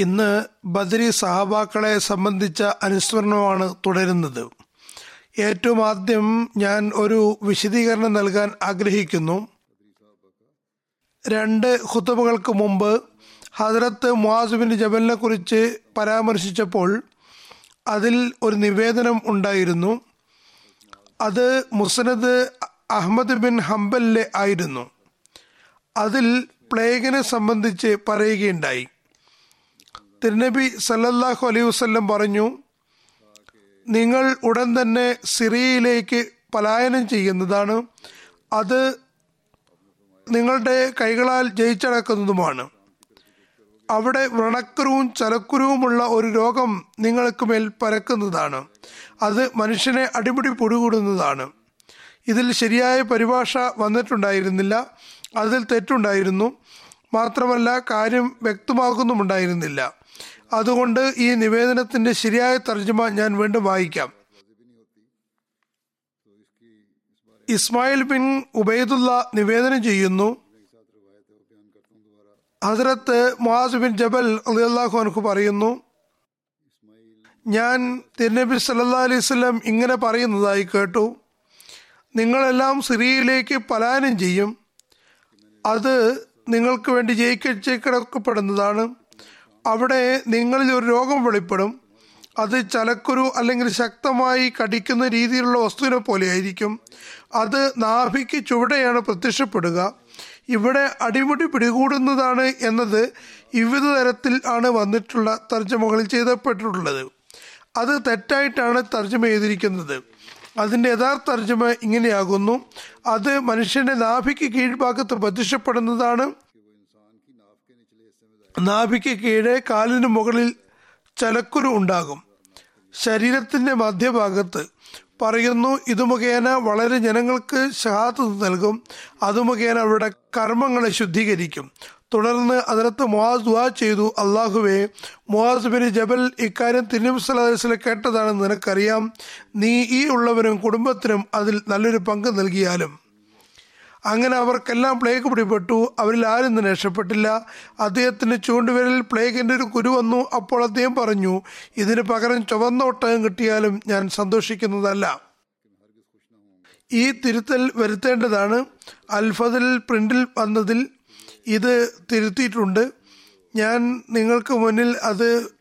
ഇന്ന് ബദരി സഹാബാക്കളെ സംബന്ധിച്ച അനുസ്മരണമാണ് തുടരുന്നത്. ഏറ്റവും ആദ്യം ഞാൻ ഒരു വിശദീകരണം നൽകാൻ ആഗ്രഹിക്കുന്നു. രണ്ട് ഹുത്തബുകൾക്ക് മുമ്പ് ഹജറത്ത് മുവാസുബിൻ ജബലിനെ കുറിച്ച് പരാമർശിച്ചപ്പോൾ അതിൽ ഒരു നിവേദനം ഉണ്ടായിരുന്നു. അത് മുസനദ് അഹമ്മദ് ബിൻ ഹംബലിലെ ആയിരുന്നു. അതിൽ പ്ലേഗിനെ സംബന്ധിച്ച് പറയുകയുണ്ടായി. തിരുനബി സല്ലല്ലാഹു അലൈഹി വസ്ല്ലം പറഞ്ഞു നിങ്ങൾ ഉടൻ തന്നെ സിറിയയിലേക്ക് പലായനം ചെയ്യുന്നതാണ്. അത് നിങ്ങളുടെ കൈകളാൽ ജയിച്ചടക്കുന്നതുമാണ്. അവിടെ വ്രണക്കുരുവും ചലക്കുരുവുമുള്ള ഒരു രോഗം നിങ്ങൾക്ക് മേൽ പരക്കുന്നതാണ്. അത് മനുഷ്യനെ അടിമുടി പൊടികൂടുന്നതാണ്. ഇതിൽ ശരിയായ പരിഭാഷ വന്നിട്ടുണ്ടായിരുന്നില്ല. അതിൽ തെറ്റുണ്ടായിരുന്നു. മാത്രമല്ല കാര്യം വ്യക്തമാക്കുന്നുമുണ്ടായിരുന്നില്ല അതുകൊണ്ട് ഈ നിവേദനത്തിന്റെ ശരിയായ തർജമ ഞാൻ വീണ്ടും വായിക്കാം. ഇസ്മായിൽ ബിൻ ഉബൈദുള്ള നിവേദനം ചെയ്യുന്നു. ഹസരത്ത് മുഹാസ് ബിൻ ജബൽ അലിയല്ലാഹു അൻഹു പറയുന്നു ഞാൻ തിരുനബി സല്ലാ അലൈഹി സ്വലം ഇങ്ങനെ പറയുന്നതായി കേട്ടു. നിങ്ങളെല്ലാം സിറിയയിലേക്ക് പലായനം ചെയ്യും. അത് നിങ്ങൾക്ക് വേണ്ടി ജയിക്കിടക്കപ്പെടുന്നതാണ് അവിടെ നിങ്ങളിൽ ഒരു രോഗം വെളിപ്പെടും. അത് ചലക്കുരു അല്ലെങ്കിൽ ശക്തമായി കടിക്കുന്ന രീതിയിലുള്ള വസ്തുവിനെ പോലെയായിരിക്കും അത് നാഭിക്ക് ചുവടെയാണ് പ്രത്യക്ഷപ്പെടുക. ഇവിടെ അടിമുടി പിടികൂടുന്നതാണ് എന്നത് വിവിധ തരത്തിൽ ആണ് വന്നിട്ടുള്ള തർജമകളിൽ ചെയ്തപ്പെട്ടിട്ടുള്ളത്. അത് തെറ്റായിട്ടാണ് തർജമ ചെയ്തിരിക്കുന്നത് അതിന്റെ യഥാർത്ഥ തർജമ ഇങ്ങനെയാകുന്നു. അത് മനുഷ്യന്റെ നാഭിക്ക് കീഴ്ഭാഗത്ത് പ്രത്യക്ഷപ്പെടുന്നതാണ്. നാഭിക്ക് കീഴെ കാലിന് മുകളിൽ ചലക്കുരു ഉണ്ടാകും. ശരീരത്തിന്റെ മധ്യഭാഗത്ത് പറയുന്നു ഇത് മുഖേന വളരെ ജനങ്ങൾക്ക് ഷഹാത്ത് നൽകും. അത് മുഖേന അവരുടെ കർമ്മങ്ങളെ ശുദ്ധീകരിക്കും. തുടർന്ന് അതിനകത്ത് മുഹാസ് ദുവാ ചെയ്തു. അള്ളാഹുവെ മുഹാസ് ബിൻ ജബൽ ഇക്കാര്യം തിരുനബി സല്ലാസ്ലെ കേട്ടതാണെന്ന് നിനക്കറിയാം. നീ ഈ ഉള്ളവരും കുടുംബത്തിനും അതിൽ നല്ലൊരു പങ്ക് നൽകിയാലും. അങ്ങനെ അവർക്കെല്ലാം പ്ലേഗ് പിടിപെട്ടു. അവരിൽ ആരും രക്ഷപ്പെട്ടില്ല. അദ്ദേഹത്തിന് ചൂണ്ടുവിരലിൽ പ്ലേഗിന്റെ ഒരു കുരു വന്നു. അപ്പോൾ അദ്ദേഹം പറഞ്ഞു ഇതിന് പകരം ചുവന്ന ഒട്ടകം കിട്ടിയാലും ഞാൻ സന്തോഷിക്കുന്നതല്ല. ഈ തിരുത്തൽ വരുത്തേണ്ടതാണ്. അൽഫതിൽ പ്രിന്റിൽ വന്നതിൽ ഇത് തിരുത്തിയിട്ടുണ്ട്. ഞാൻ നിങ്ങൾക്ക് മുന്നിൽ അത്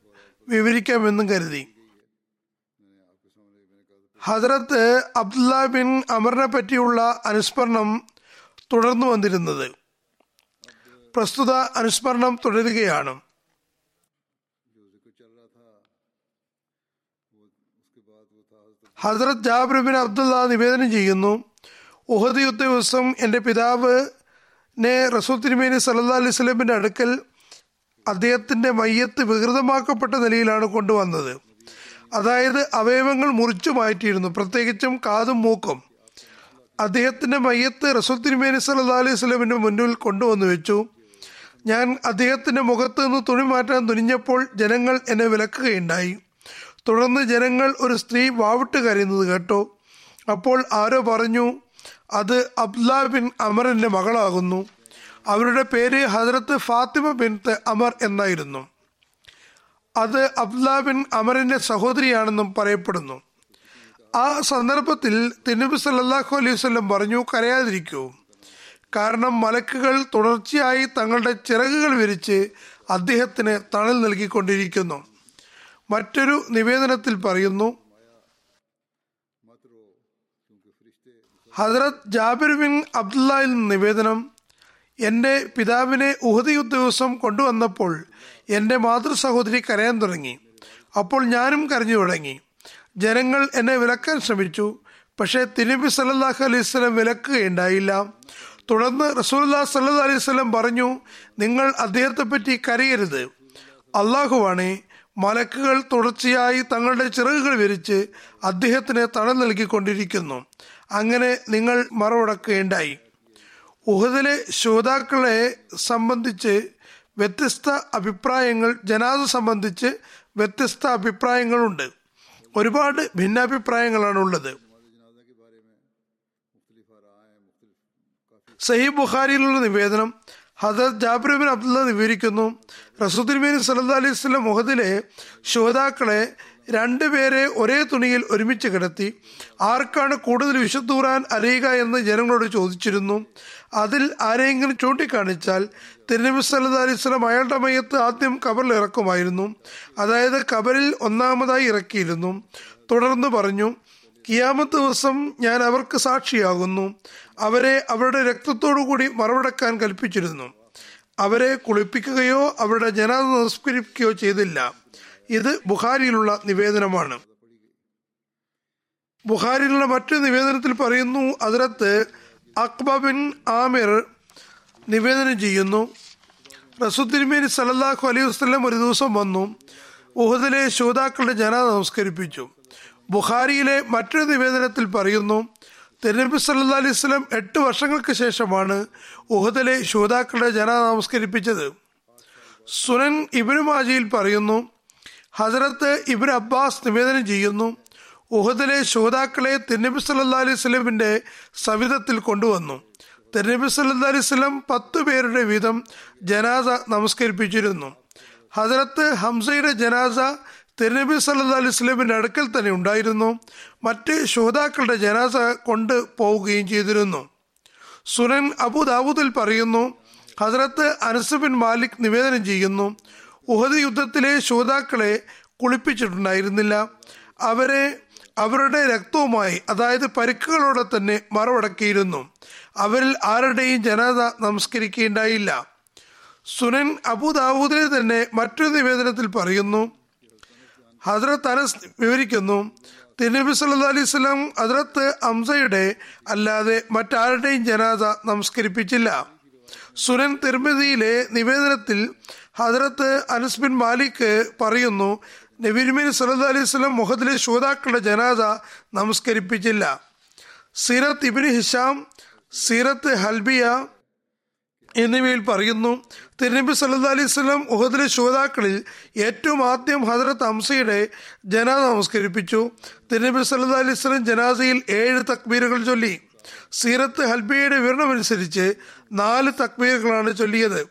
വിവരിക്കാമെന്നും കരുതി. ഹജറത്ത് അബ്ദുല്ല ബിൻ അമറിനെ പറ്റിയുള്ള അനുസ്മരണം തുടർന്നു വന്നിരുന്നത്. പ്രസ്തുത അനുസ്മരണം തുടരുകയാണ്. ഹസ്രത് ജാബ്രബിൻ ബിൻ അബ്ദുള്ള നിവേദനം ചെയ്യുന്നു ഉഹദ് യുദ്ധ ദിവസം എന്റെ പിതാവിനെ റസൂൽ തിരുമേനി സല്ലാ അലൈഹി സ്വലമിന്റെ അടുക്കൽ അദ്ദേഹത്തിന്റെ മയ്യത്ത് വികൃതമാക്കപ്പെട്ട നിലയിലാണ് കൊണ്ടുവന്നത്. അതായത് അവയവങ്ങൾ മുറിച്ചു മാറ്റിയിരുന്നു പ്രത്യേകിച്ചും കാതും മൂക്കും. അദ്ദേഹത്തിന്റെ മയ്യത്ത് റസൂൽ തിരുമേനി സല്ലാ അലൈഹി സ്വലമിന്റെ മുന്നിൽ കൊണ്ടുവന്നു വെച്ചു. ഞാൻ അദ്ദേഹത്തിന്റെ മുഖത്ത് നിന്ന് തുണി മാറ്റാൻ തുനിഞ്ഞപ്പോൾ ജനങ്ങൾ എന്നെ വിലക്കുകയുണ്ടായി. തുടർന്ന് ജനങ്ങൾ ഒരു സ്ത്രീ വാവിട്ട് കരയുന്നത് കേട്ടു. അപ്പോൾ ആരോ പറഞ്ഞു അത് അബ്ദുല്ല ബിൻ അമറിന്റെ മകളാകുന്നു. അവരുടെ പേര് ഹജറത്ത് ഫാത്തിമ ബിൻ അമർ എന്നായിരുന്നു. അത് അബ്ദുല്ല ബിൻ അമറിന്റെ സഹോദരിയാണെന്നും പറയപ്പെടുന്നു. ആ സന്ദർഭത്തിൽ തിരുനബി സല്ലാഹു അലൈഹി വസല്ലം പറഞ്ഞു കരയാതിരിക്കൂ. കാരണം മലക്കുകൾ തുടർച്ചയായി തങ്ങളുടെ ചിറകുകൾ വിരിച്ച് അദ്ദേഹത്തിന് തണൽ നൽകിക്കൊണ്ടിരിക്കുന്നു. മറ്റൊരു നിവേദനത്തിൽ പറയുന്നു ഹജറത് ജാബിർ ബിൻ അബ്ദുള്ളയിൽ നിവേദനം എന്റെ പിതാവിനെ ഉഹദ് യുദ്ധ ദിവസം കൊണ്ടുവന്നപ്പോൾ എന്റെ മാതൃ സഹോദരി കരയാൻ തുടങ്ങി. അപ്പോൾ ഞാനും കരഞ്ഞു തുടങ്ങി. ജനങ്ങൾ എന്നെ വിലക്കാൻ ശ്രമിച്ചു. പക്ഷേ തിരുമ്പി സല്ലാഹു അലൈഹി സ്വലം വിലക്കുകയുണ്ടായില്ല. തുടർന്ന് റസൂല്ലാ സല്ലാ അലൈഹി സ്വലം പറഞ്ഞു നിങ്ങൾ അദ്ദേഹത്തെ പറ്റി കരയരുത്. അള്ളാഹുവാണ് മലക്കുകൾ തുടർച്ചയായി തങ്ങളുടെ ചിറകുകൾ വിരിച്ച് അദ്ദേഹത്തിന് തണൽ നൽകിക്കൊണ്ടിരിക്കുന്നു. അങ്ങനെ നിങ്ങൾ മറവടക്കുകയുണ്ടായി. ഉഹദിലെ ശ്രോതാക്കളെ സംബന്ധിച്ച് വ്യത്യസ്ത അഭിപ്രായങ്ങൾ ജനാദ സംബന്ധിച്ച് വ്യത്യസ്ത അഭിപ്രായങ്ങളുണ്ട്. ഒരുപാട് ഭിന്നാഭിപ്രായങ്ങളാണ് ഉള്ളത്. സഹീബ് ബുഖാരിയിലുള്ള നിവേദനം ഹജറത് ജാബിർ ബിൻ അബ്ദുള്ള വിവരിക്കുന്നു റസൂദ്ബീൻ സല്ലാ അലൈഹി സ്വലം മുഹദിലെ ശോതാക്കളെ രണ്ടുപേരെ ഒരേ തുണിയിൽ ഒരുമിച്ച് കിടത്തി ആർക്കാണ് കൂടുതൽ വിശുദ്ധൂറാൻ അറിയുക എന്ന് ജനങ്ങളോട് ചോദിച്ചിരുന്നു. അതിൽ ആരെങ്കിലും ചൂണ്ടിക്കാണിച്ചാൽ തിരുനബി സല്ലു അലൈഹി സ്വലം അയാളുടെ മയത്ത് ആദ്യം കബറിൽ ഇറക്കുമായിരുന്നു. അതായത് കബറിൽ ഒന്നാമതായി ഇറക്കിയിരുന്നു. തുടർന്ന് പറഞ്ഞു കിയാമത്ത് ദിവസം ഞാൻ അവർക്ക് സാക്ഷിയാകുന്നു. അവരെ അവരുടെ രക്തത്തോടു കൂടി മറവടക്കാൻ കൽപ്പിച്ചിരുന്നു. അവരെ കുളിപ്പിക്കുകയോ അവരുടെ ജനാദ നമസ്കരിക്കുകയോ ചെയ്തില്ല. ഇത് ബുഹാരിയിലുള്ള നിവേദനമാണ്. ബുഹാരിയിലുള്ള മറ്റൊരു നിവേദനത്തിൽ പറയുന്നു അതിരത്ത് അക്ബ ബിൻ ആമിർ നിവേദനം ചെയ്യുന്നു. റസുദ്ദിൻമീൻ സലല്ലാഹു അലൈഹി വസ്ലം ഒരു ദിവസം വന്നു. ഉഹദിലെ ശ്രോതാക്കളുടെ ജനാദ നമസ്കരിപ്പിച്ചു. ബുഖാരിയിലെ മറ്റൊരു നിവേദനത്തിൽ പറയുന്നു തിരുനബി സല്ലാ അലൈഹി സ്വലം എട്ട് വർഷങ്ങൾക്ക് ശേഷമാണ് ഉഹദിലെ ശ്രോതാക്കളുടെ ജനാദ നമസ്കരിപ്പിച്ചത്. സുനൻ ഇബിനു മാജിയിൽ പറയുന്നു ഹസരത്ത് ഇബിൻ അബ്ബാസ് നിവേദനം ചെയ്യുന്നു ഉഹദിലെ ശ്രോതാക്കളെ തിരുനബി സല്ലാ അലൈഹി സ്വലമിന്റെ സവിധത്തിൽ കൊണ്ടുവന്നു. തിരുനബി സല്ലാ അലൈവലം പത്തു പേരുടെ വീതം ജനാസ നമസ്കരിപ്പിച്ചിരുന്നു. ഹസരത്ത് ഹംസയുടെ ജനാസ തിരുനബി സല്ലാ അലൈഹി സ്വലമിന്റെ അടുക്കൽ തന്നെ ഉണ്ടായിരുന്നു. മറ്റ് ശ്രോതാക്കളുടെ ജനാസ കൊണ്ട് പോവുകയും ചെയ്തിരുന്നു. സുനൻ അബുദാബുദിൽ പറയുന്നു ഹസരത്ത് അനസുബിൻ മാലിക് നിവേദനം ചെയ്യുന്നു ഉഹദ് യുദ്ധത്തിലെ ശ്രോതാക്കളെ കുളിപ്പിച്ചിട്ടുണ്ടായിരുന്നില്ല. അവരെ അവരുടെ രക്തവുമായി അതായത് പരിക്കുകളോടെ തന്നെ മറവടക്കിയിരുന്നു. അവരിൽ ആരുടെയും ജനാദ നമസ്കരിക്കുകയുണ്ടായില്ല. സുനൻ അബുദാവൂദിനെ തന്നെ മറ്റൊരു നിവേദനത്തിൽ പറയുന്നു. ഹസ്രത്ത് അനസ് വിവരിക്കുന്നു തിരുനബി സല്ല അലൈഹി സ്വലം ഹസ്രത്ത് അംസയുടെ അല്ലാതെ മറ്റാരുടെയും ജനാത നമസ്കരിപ്പിച്ചില്ല. സുനൻ തിരുമതിയിലെ നിവേദനത്തിൽ ഹസ്രത്ത് അനസ് ബിൻ മാലിക് പറയുന്നു നബിരുമീൻ സല്ലു അലൈഹി സ്വലം മുഹദിലെ ശ്രോതാക്കളുടെ ജനാദ നമസ്കരിപ്പിച്ചില്ല. സിറത്ത് ഇബിൻ ഹിഷാം സീറത്ത് ഹൽബിയ എന്നിവയിൽ പറയുന്നു തിരുനബി സല്ലു അലൈഹി സ്വലം ഉഹദിലെ ശ്രോതാക്കളിൽ ഏറ്റവും ആദ്യം ഹജറത്ത് അംസയുടെ ജനാദ നമസ്കരിപ്പിച്ചു. തിരുനബി സല്ലു അലൈഹി ജനാസയിൽ ഏഴ് തക്ബീറുകൾ ചൊല്ലി. സീറത്ത് ഹൽബിയയുടെ വിവരണമനുസരിച്ച് നാല് തക്ബീറുകളാണ് ചൊല്ലിയത്.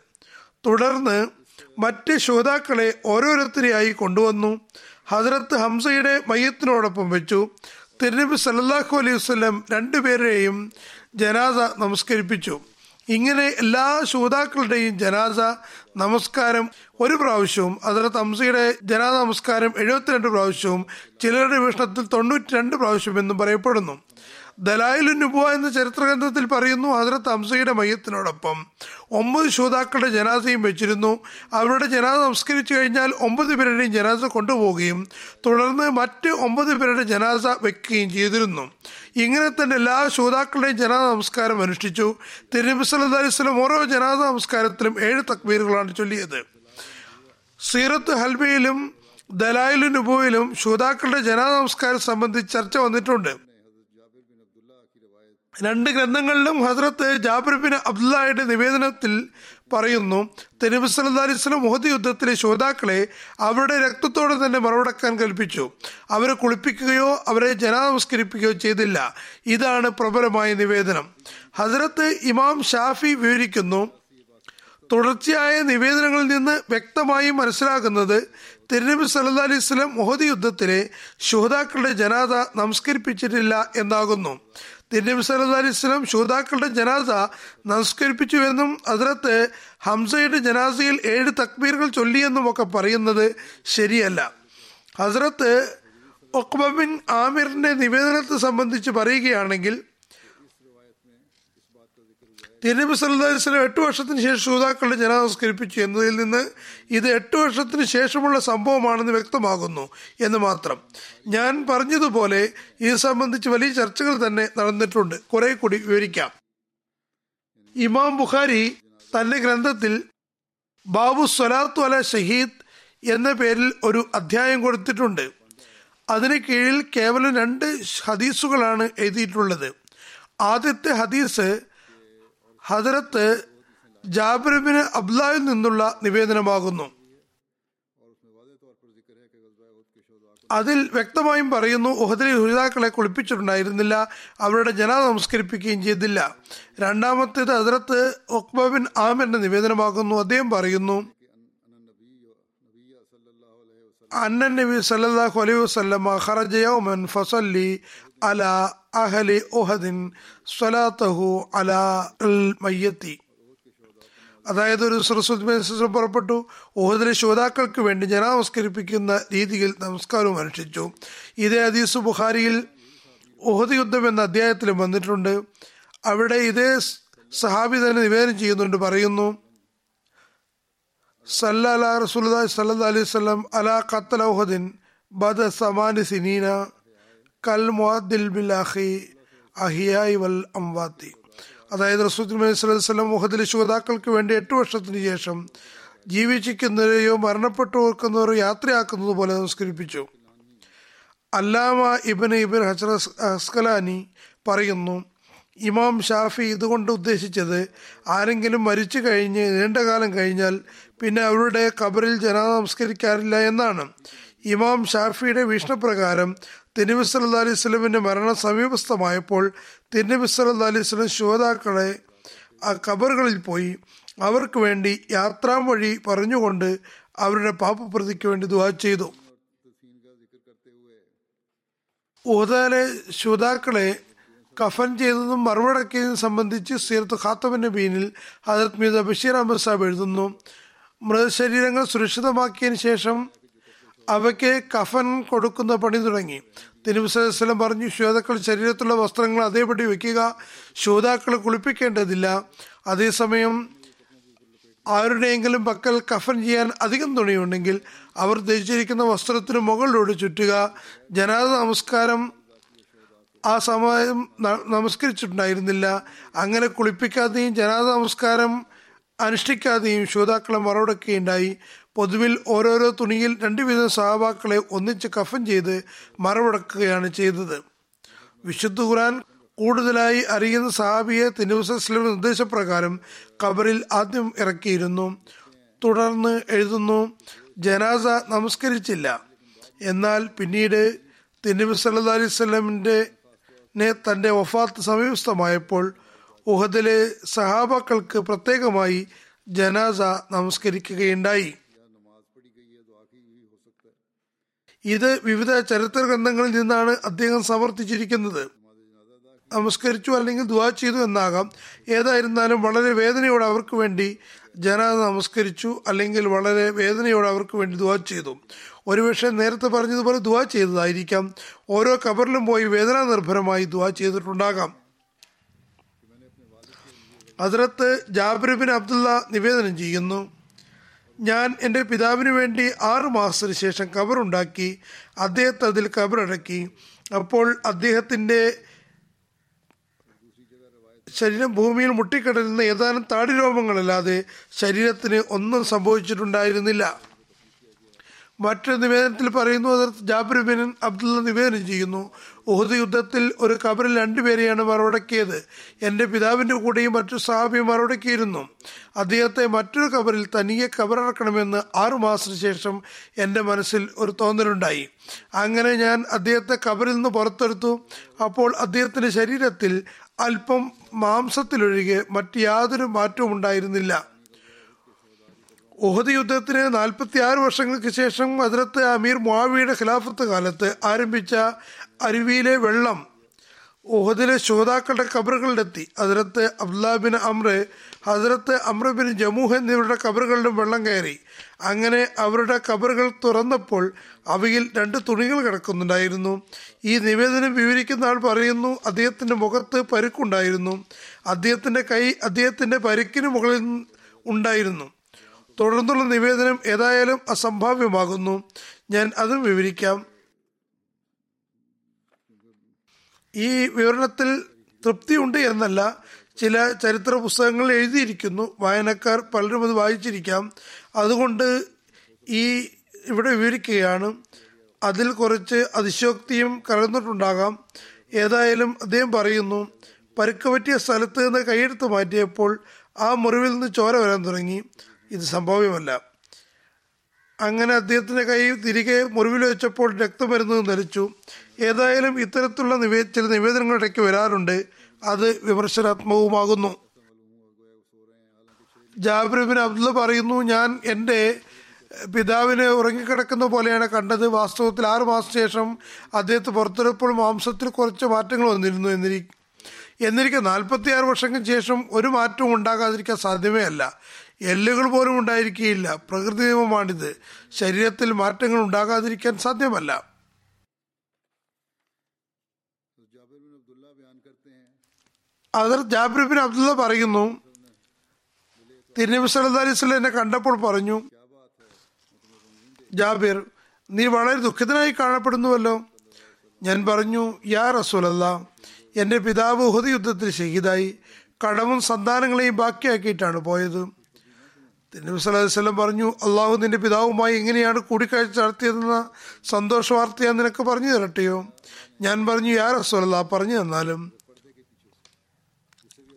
തുടർന്ന് മറ്റ് ശ്രോതാക്കളെ ഓരോരുത്തരെയായി കൊണ്ടുവന്നു. ഹജറത്ത് ഹംസയുടെ മയ്യത്തിനോടൊപ്പം വെച്ചു. തിരുനബി സല്ലാഹു അലൈഹി രണ്ടുപേരെയും ജനാസ നമസ്കരിപ്പിച്ചു. ഇങ്ങനെ എല്ലാ ശ്രോതാക്കളുടെയും ജനാസ നമസ്കാരം ഒരു പ്രാവശ്യവും അതിലെ തംസയുടെ ജനാസ നമസ്കാരം എഴുപത്തിരണ്ട് പ്രാവശ്യവും ചിലരുടെ വീക്ഷണത്തിൽ തൊണ്ണൂറ്റി രണ്ട് പ്രാവശ്യം എന്നും പറയപ്പെടുന്നു. ദലായിൽ പോവാ എന്ന ചരിത്രഗ്രന്ഥത്തിൽ പറയുന്നു ഹജറത്ത് ഹംസയുടെ മയ്യത്തിനോടൊപ്പം. ഒമ്പത് ശ്രോതാക്കളുടെ ജനാസയും വെച്ചിരുന്നു. അവരുടെ ജനാസ നമസ്കരിച്ചു കഴിഞ്ഞാൽ ഒമ്പത് പേരുടെയും ജനാസ കൊണ്ടുപോവുകയും തുടർന്ന് മറ്റ് ഒമ്പത് പേരുടെ ജനാസ വെക്കുകയും ചെയ്തിരുന്നു. ഇങ്ങനെ തന്നെ എല്ലാ ശ്രോതാക്കളുടെയും ജനാസ നമസ്കാരം അനുഷ്ഠിച്ചു. തിരുനബി സല്ലല്ലാഹു അലൈഹി വസല്ലം ഓരോ ജനാസ നമസ്കാരത്തിലും ഏഴ് തക്ബീറുകളാണ് ചൊല്ലിയത്. സീറത്ത് ഹൽബയിലും ദലായിലു നുബുവിലും ശ്രോതാക്കളുടെ ജനാസ നമസ്കാരം സംബന്ധിച്ച് ചർച്ച വന്നിട്ടുണ്ട്. രണ്ട് ഗ്രന്ഥങ്ങളിലും ഹസ്രത്ത് ജാബിർബിൻ അബ്ദുല്ലായുടെ നിവേദനത്തിൽ പറയുന്നു തെരുവ് സലിസ്ലം മുഹദ് യുദ്ധത്തിലെ ശ്രോതാക്കളെ അവരുടെ രക്തത്തോടെ തന്നെ മറവടക്കാൻ കൽപ്പിച്ചു. അവരെ കുളിപ്പിക്കുകയോ അവരെ ജനാനമസ്കരിപ്പിക്കുകയോ ചെയ്തില്ല. ഇതാണ് പ്രബലമായ നിവേദനം. ഹസ്രത്ത് ഇമാം ഷാഫി വിവരിക്കുന്നു തുടർച്ചയായ നിവേദനങ്ങളിൽ നിന്ന് വ്യക്തമായി മനസ്സിലാകുന്നത് തിരുനബി സല്ലല്ലാഹു അലൈഹി വസല്ലം മുഹദ് യുദ്ധത്തിലെ ശുഹതാക്കളുടെ ജനാദ നമസ്കരിപ്പിച്ചിട്ടില്ല എന്നാകുന്നു. തിരുനബി സല്ലു അലൈഹി സ്വലം ശുഹതാക്കളുടെ ജനാസ നമസ്കരിപ്പിച്ചുവെന്നും അതിനകത്ത് ഹംസയുടെ ജനാസയിൽ ഏഴ് തക്ബീറുകൾ ചൊല്ലിയെന്നും ഒക്കെ പറയുന്നത് ശരിയല്ല. ഹസ്രത്ത് ഒക്ബബിൻ ആമിറിന്റെ നിവേദനത്തെ സംബന്ധിച്ച് പറയുകയാണെങ്കിൽ തിരുനബി സല്ലാസ്ലം എട്ട് വർഷത്തിന് ശേഷം ശ്രോതാക്കളുടെ ജനാദ നമസ്കരിപ്പിച്ചു എന്നതിൽ നിന്ന് ഇത് എട്ട് വർഷത്തിന് ശേഷമുള്ള സംഭവമാണെന്ന് വ്യക്തമാകുന്നു എന്ന് മാത്രം. ഞാൻ പറഞ്ഞതുപോലെ ഇത് സംബന്ധിച്ച് വലിയ ചർച്ചകൾ തന്നെ നടന്നിട്ടുണ്ട്. കുറെ കൂടി വിവരിക്കാം. ഇമാം ബുഖാരി തന്റെ ഗ്രന്ഥത്തിൽ ബാബു സ്വലാത്തു അല ഷഹീദ് എന്ന പേരിൽ ഒരു അധ്യായം കൊടുത്തിട്ടുണ്ട്. അതിന് കീഴിൽ കേവലം രണ്ട് ഹദീസുകളാണ് എഴുതിയിട്ടുള്ളത്. ആദ്യത്തെ ഹദീസ് ഹദരത്ത് ജാബിറിബിന് അബ്ദുല്ലായിൽ നിന്നുള്ള നിവേദനമാകുന്നു. അതിൽ വ്യക്തമായും പറയുന്നു ഉഹദിലെ ഹുരിതാക്കളെ കുളിപ്പിച്ചിട്ടുണ്ടായിരുന്നില്ല. അവരുടെ ജന നമസ്കരിപ്പിക്കുകയും ചെയ്തില്ല. രണ്ടാമത്തേത് ഹദരത്ത് ഒക്ബിൻ ആമിന്റെ നിവേദനമാകുന്നു. അദ്ദേഹം പറയുന്നു അന്നൻ നബി സല്ലല്ലാഹു അലൈഹി വസ്ലമ ഖറജ യൗമൻ ഫസല്ലി അല അഹലി ഉഹദിൻ സ്വലാത്തഹു അല മയ്യത്തി. അതായത് ഒരു സരസ്വതി പുറപ്പെട്ടു. ഓഹദിലെ ശ്രോതാക്കൾക്ക് വേണ്ടി ജനനമസ്കരിപ്പിക്കുന്ന രീതിയിൽ നമസ്കാരവും അനുഷ്ഠിച്ചു. ഇതേ അദീസ് ബുഖാരിയിൽ ഓഹദ് യുദ്ധം എന്ന അധ്യായത്തിലും വന്നിട്ടുണ്ട്. അവിടെ ഇതേ സഹാബി തന്നെ നിവേദനം ചെയ്യുന്നുണ്ട് പറയുന്നു സല്ല അല റസൂലി സല്ലാ അലൈഹി സ്വലം അല ഖത്തൽ ഓഹദിൻ ബദ സമാനി സിനീന. കൽ അഹിയായി വൽ അതായത് റസൂദ്ലം മുഹദിലെ ശ്രോതാക്കൾക്ക് വേണ്ടി എട്ട് വർഷത്തിന് ശേഷം ജീവിച്ചിരിക്കുന്നവരെയോ മരണപ്പെട്ടു ഓർക്കുന്നവരോ യാത്രയാക്കുന്നത് പോലെ നമസ്കരിപ്പിച്ചു അല്ലാമ ഇബൻ ഇബൻ ഹജർ അസ്കലാനി പറയുന്നു ഇമാം ഷാഫി ഇതുകൊണ്ട് ഉദ്ദേശിച്ചത് ആരെങ്കിലും മരിച്ചു കഴിഞ്ഞ് നീണ്ടകാലം കഴിഞ്ഞാൽ പിന്നെ അവരുടെ കബറിൽ ജനാ നമസ്കരിക്കാറില്ല എന്നാണ്. ഇമാം ഷാഫിയുടെ വീക്ഷണപ്രകാരം തിരുനബി സല്ലാ അലൈഹി സ്വലമിന്റെ മരണം സമീപസ്ഥമായപ്പോൾ തിരുനബി സല്ലാ അലൈഹി സ്വലം ശുഭതാക്കളെ ആ കബറുകളിൽ പോയി അവർക്ക് വേണ്ടി യാത്രാമൊഴി പറഞ്ഞുകൊണ്ട് അവരുടെ പാപപ്രതിക്ക് വേണ്ടി ദുവാ ചെയ്തു. ഊതാലെ ശ്രോതാക്കളെ കഫൻ ചെയ്തതും മറുപടക്കിയതും സംബന്ധിച്ച് സീർത്ത് ഖാത്തബ് നബീനിൽ ഹജരത് മീത ബഷീർ അഹമ്മദ് സാബ് എഴുതുന്നു. മൃതശരീരങ്ങൾ സുരക്ഷിതമാക്കിയതിന് ശേഷം അവയ്ക്ക് കഫൻ കൊടുക്കുന്ന പണി തുടങ്ങി. തിരുവസലം പറഞ്ഞു ശ്രോതാക്കൾ ശരീരത്തിലുള്ള വസ്ത്രങ്ങൾ അതേപടി വയ്ക്കുക ശ്രോതാക്കൾ കുളിപ്പിക്കേണ്ടതില്ല. അതേസമയം ആരുടെയെങ്കിലും പക്കൽ കഫൻ ചെയ്യാൻ അധികം തുണിയുണ്ടെങ്കിൽ അവർ ധരിച്ചിരിക്കുന്ന വസ്ത്രത്തിന് മുകളിലൂടെ ചുറ്റുക. ജനാദ നമസ്കാരം ആ സമയം നമസ്കരിച്ചിട്ടുണ്ടായിരുന്നില്ല. അങ്ങനെ കുളിപ്പിക്കാതെയും ജനാദ നമസ്കാരം അനുഷ്ഠിക്കാതെയും ശ്രോതാക്കളെ മറവടക്കുകയുണ്ടായി പൊതുവിൽ ഓരോരോ തുണിയിൽ രണ്ടുവിധ സഹാബാക്കളെ ഒന്നിച്ച് കഫൻ ചെയ്ത് മറവിടക്കുകയാണ് ചെയ്തത്. വിശുദ്ധ ഖുറാൻ കൂടുതലായി അറിയുന്ന സഹാബിയെ തിരുവസ്ലം നിർദ്ദേശപ്രകാരം കബറിൽ ആദ്യം ഇറക്കിയിരുന്നു. തുടർന്ന് എഴുതുന്നു ജനാസ നമസ്കരിച്ചില്ല. എന്നാൽ പിന്നീട് തിരുനബി സല്ലാ അലൈഹി സ്വലമിന്റെ തന്റെ വഫാത്ത് സമീപസ്ഥമായപ്പോൾ ഉഹദിലെ സഹാബാക്കൾക്ക് പ്രത്യേകമായി ജനാസ നമസ്കരിക്കുകയുണ്ടായി. ഇത് വിവിധ ചരിത്ര ഗ്രന്ഥങ്ങളിൽ നിന്നാണ് അദ്ദേഹം സമർത്ഥിച്ചിരിക്കുന്നത്. നമസ്കരിച്ചു അല്ലെങ്കിൽ ദുവാ ചെയ്തു എന്നാകാം. ഏതായിരുന്നാലും വളരെ വേദനയോടെ അവർക്ക് വേണ്ടി ജന നമസ്കരിച്ചു അല്ലെങ്കിൽ വളരെ വേദനയോടെ അവർക്ക് വേണ്ടി ദുവാ ചെയ്തു. ഒരുപക്ഷെ നേരത്തെ പറഞ്ഞതുപോലെ ദുവാ ചെയ്തതായിരിക്കാം. ഓരോ കബറിലും പോയി വേദനാ നിർഭരമായി ദുവാ ചെയ്തിട്ടുണ്ടാകാം അതിരത്ത് ജാബിർബിൻ അബ്ദുള്ള നിവേദനം ചെയ്യുന്നു. ഞാൻ എന്റെ പിതാവിന് വേണ്ടി ആറ് മാസത്തിന് ശേഷം കബറുണ്ടാക്കി അദ്ദേഹത്തെ അതിൽ കബറടക്കി. അപ്പോൾ അദ്ദേഹത്തിന്റെ ശരീരം ഭൂമിയിൽ മുട്ടിക്കിടരുന്ന ഏതാനും താടി താടിരോമങ്ങളല്ലാതെ ശരീരത്തിന് ഒന്നും സംഭവിച്ചിട്ടുണ്ടായിരുന്നില്ല. മറ്റൊരു നിവേദനത്തിൽ പറയുന്നു അതിർത്ത് ജാബിർ ബിൻ അബ്ദുള്ള നിവേദനം ചെയ്യുന്നു ഉഹദ് യുദ്ധത്തിൽ ഒരു കബറിൽ രണ്ടുപേരെയാണ് മറവടക്കിയത്. എന്റെ പിതാവിന്റെ കൂടെയും മറ്റു സഹാബിയും മറവടക്കിയിരുന്നു. അദ്ദേഹത്തെ മറ്റൊരു കബറിൽ തനിയെ കബറടക്കണമെന്ന് ആറുമാസത്തിന് ശേഷം എന്റെ മനസ്സിൽ ഒരു തോന്നലുണ്ടായി. അങ്ങനെ ഞാൻ അദ്ദേഹത്തെ കബറിൽ നിന്ന് പുറത്തെടുത്തു. അപ്പോൾ അദ്ദേഹത്തിന്റെ ശരീരത്തിൽ അല്പം മാംസത്തിലൊഴികെ മറ്റു യാതൊരു മാറ്റവും ഉണ്ടായിരുന്നില്ല. ഉഹദ് യുദ്ധത്തിന് നാൽപ്പത്തി ആറ് വർഷങ്ങൾക്ക് ശേഷം ഹജറത്ത് അമീർ മുആവിയുടെ ഖിലാഫത്ത് കാലത്ത് ആരംഭിച്ച അരുവിയിലെ വെള്ളം ഉഹദിലെ ശ്രോതാക്കളുടെ കബറുകളിലെത്തി. ഹജറത്ത് അബ്ദുല്ലാ ബിൻ അമ്ര ഹസരത്ത് അമ്ര ബിൻ ജമൂഹ് എന്നിവരുടെ കബറുകളിലും വെള്ളം കയറി. അങ്ങനെ അവരുടെ കബറുകൾ തുറന്നപ്പോൾ അവയിൽ രണ്ട് തുണികൾ കിടക്കുന്നുണ്ടായിരുന്നു. ഈ നിവേദനം വിവരിക്കുന്ന ആൾ പറയുന്നു അദ്ദേഹത്തിന്റെ മുഖത്ത് പരുക്കുണ്ടായിരുന്നു. അദ്ദേഹത്തിന്റെ കൈ അദ്ദേഹത്തിന്റെ പരുക്കിന് മുകളിൽ ഉണ്ടായിരുന്നു. തുടർന്നുള്ള നിവേദനം ഏതായാലും അസംഭാവ്യമാകുന്നു. ഞാൻ അതും വിവരിക്കാം. ഈ വിവരണത്തിൽ തൃപ്തിയുണ്ട് എന്നല്ല. ചില ചരിത്ര പുസ്തകങ്ങൾ എഴുതിയിരിക്കുന്നു. വായനക്കാർ പലരും അത് വായിച്ചിരിക്കാം. അതുകൊണ്ട് ഈ ഇവിടെ വിവരിക്കുകയാണ്. അതിൽ കുറച്ച് അതിശോക്തിയും കലർന്നിട്ടുണ്ടാകാം. ഏതായാലും അദ്ദേഹം പറയുന്നു പരുക്ക് പറ്റിയ സ്ഥലത്ത് നിന്ന് കൈയെടുത്ത് മാറ്റിയപ്പോൾ ആ മുറിവിൽ നിന്ന് ചോര വരാൻ തുടങ്ങി. ഇത് സംഭവ്യമല്ല അങ്ങനെ അദ്ദേഹത്തിന്റെ കൈ തിരികെ മുറിവിൽ വെച്ചപ്പോൾ രക്തം വരുന്നത് നിലച്ചു ഏതായാലും ഇത്തരത്തിലുള്ള നിവേ ചില നിവേദനങ്ങൾ ഇടയ്ക്ക് വരാറുണ്ട്. അത് വിമർശനാത്മകവുമാകുന്നു. ജാബിർബിൻ അബ്ദുള്ള പറയുന്നു ഞാൻ എന്റെ പിതാവിനെ ഉറങ്ങിക്കിടക്കുന്ന പോലെയാണ് കണ്ടത്. വാസ്തവത്തിൽ ആറു മാസത്തിന് ശേഷം അദ്ദേഹത്തെ പുറത്തെടുപ്പോൾ മാംസത്തിൽ കുറച്ച് മാറ്റങ്ങൾ വന്നിരുന്നു എന്നിരി എന്നിരിക്കെ നാൽപ്പത്തിയാറ് വർഷങ്ങൾക്ക് ശേഷം ഒരു മാറ്റവും ഉണ്ടാകാതിരിക്കാൻ സാധ്യമേ അല്ല. എല്ലുകൾ പോലും ഉണ്ടായിരിക്കുകയില്ല. പ്രകൃതി നിയമമാണിത്. ശരീരത്തിൽ മാറ്റങ്ങൾ ഉണ്ടാകാതിരിക്കാൻ സാധ്യമല്ല. അതർ ജാബ്രിബിൻ ബിൻ അബ്ദുള്ള പറയുന്നു. തിരുനബി വസല്ലം എന്നെ കണ്ടപ്പോൾ പറഞ്ഞു ജാബിർ നീ വളരെ ദുഃഖിതനായി കാണപ്പെടുന്നുവല്ലോ. ഞാൻ പറഞ്ഞു യാ റസൂലല്ല എന്റെ പിതാവ് ഉഹദ് യുദ്ധത്തിൽ ഷഹീദായി. കടവും സന്താനങ്ങളെയും ബാക്കിയാക്കിയിട്ടാണ് പോയത്. അലൈഹി വസല്ലം പറഞ്ഞു അള്ളാഹു നിന്റെ പിതാവുമായി എങ്ങനെയാണ് കൂടിക്കാഴ്ച നടത്തിയതെന്ന സന്തോഷ വാർത്ത ഞാൻ നിനക്ക് പറഞ്ഞു തരട്ടെയോ? ഞാൻ പറഞ്ഞു യാ റസൂലല്ല പറഞ്ഞു തന്നാലും.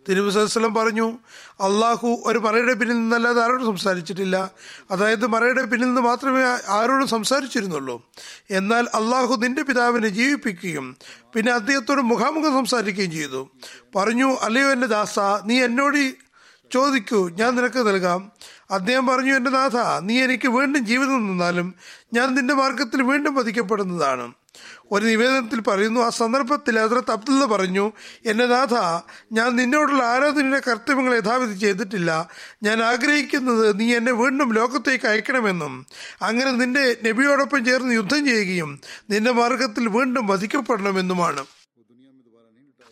തിരുവസലം പറഞ്ഞു അള്ളാഹു ഒരു മറയുടെ പിന്നിൽ നിന്നല്ലാതെ ആരോടും സംസാരിച്ചിട്ടില്ല. അതായത് മറയുടെ പിന്നിൽ നിന്ന് മാത്രമേ ആരോടും സംസാരിച്ചിരുന്നുള്ളൂ. എന്നാൽ അള്ളാഹു നിന്റെ പിതാവിനെ ജീവിപ്പിക്കുകയും പിന്നെ അദ്ദേഹത്തോട് മുഖാമുഖം സംസാരിക്കുകയും ചെയ്തു. പറഞ്ഞു അല്ലയോ എന്റെ ദാസ നീ എന്നോട് ചോദിക്കൂ ഞാൻ നിനക്ക് നൽകാം. അദ്ദേഹം പറഞ്ഞു എന്റെ നാഥ നീ എനിക്ക് വീണ്ടും ജീവിതം നിന്നാലും ഞാൻ നിന്റെ മാർഗത്തിൽ വീണ്ടും വധിക്കപ്പെടുന്നതാണ് ഒരു നിവേദനത്തിൽ പറയുന്നു ആ സന്ദർഭത്തിൽ ഹസ്രത്ത് അബ്ദുള്ള പറഞ്ഞു എന്റെ നാഥ ഞാൻ നിന്നോടുള്ള ആരാധനയുടെ കർത്തവ്യങ്ങൾ യഥാവിധി ചെയ്തിട്ടില്ല. ഞാൻ ആഗ്രഹിക്കുന്നത് നീ എന്നെ വീണ്ടും ലോകത്തേക്ക് അയക്കണമെന്നും അങ്ങനെ നിന്റെ നബിയോടൊപ്പം ചേർന്ന് യുദ്ധം ചെയ്യുകയും നിന്റെ മാർഗത്തിൽ വീണ്ടും വധിക്കപ്പെടണമെന്നുമാണ്.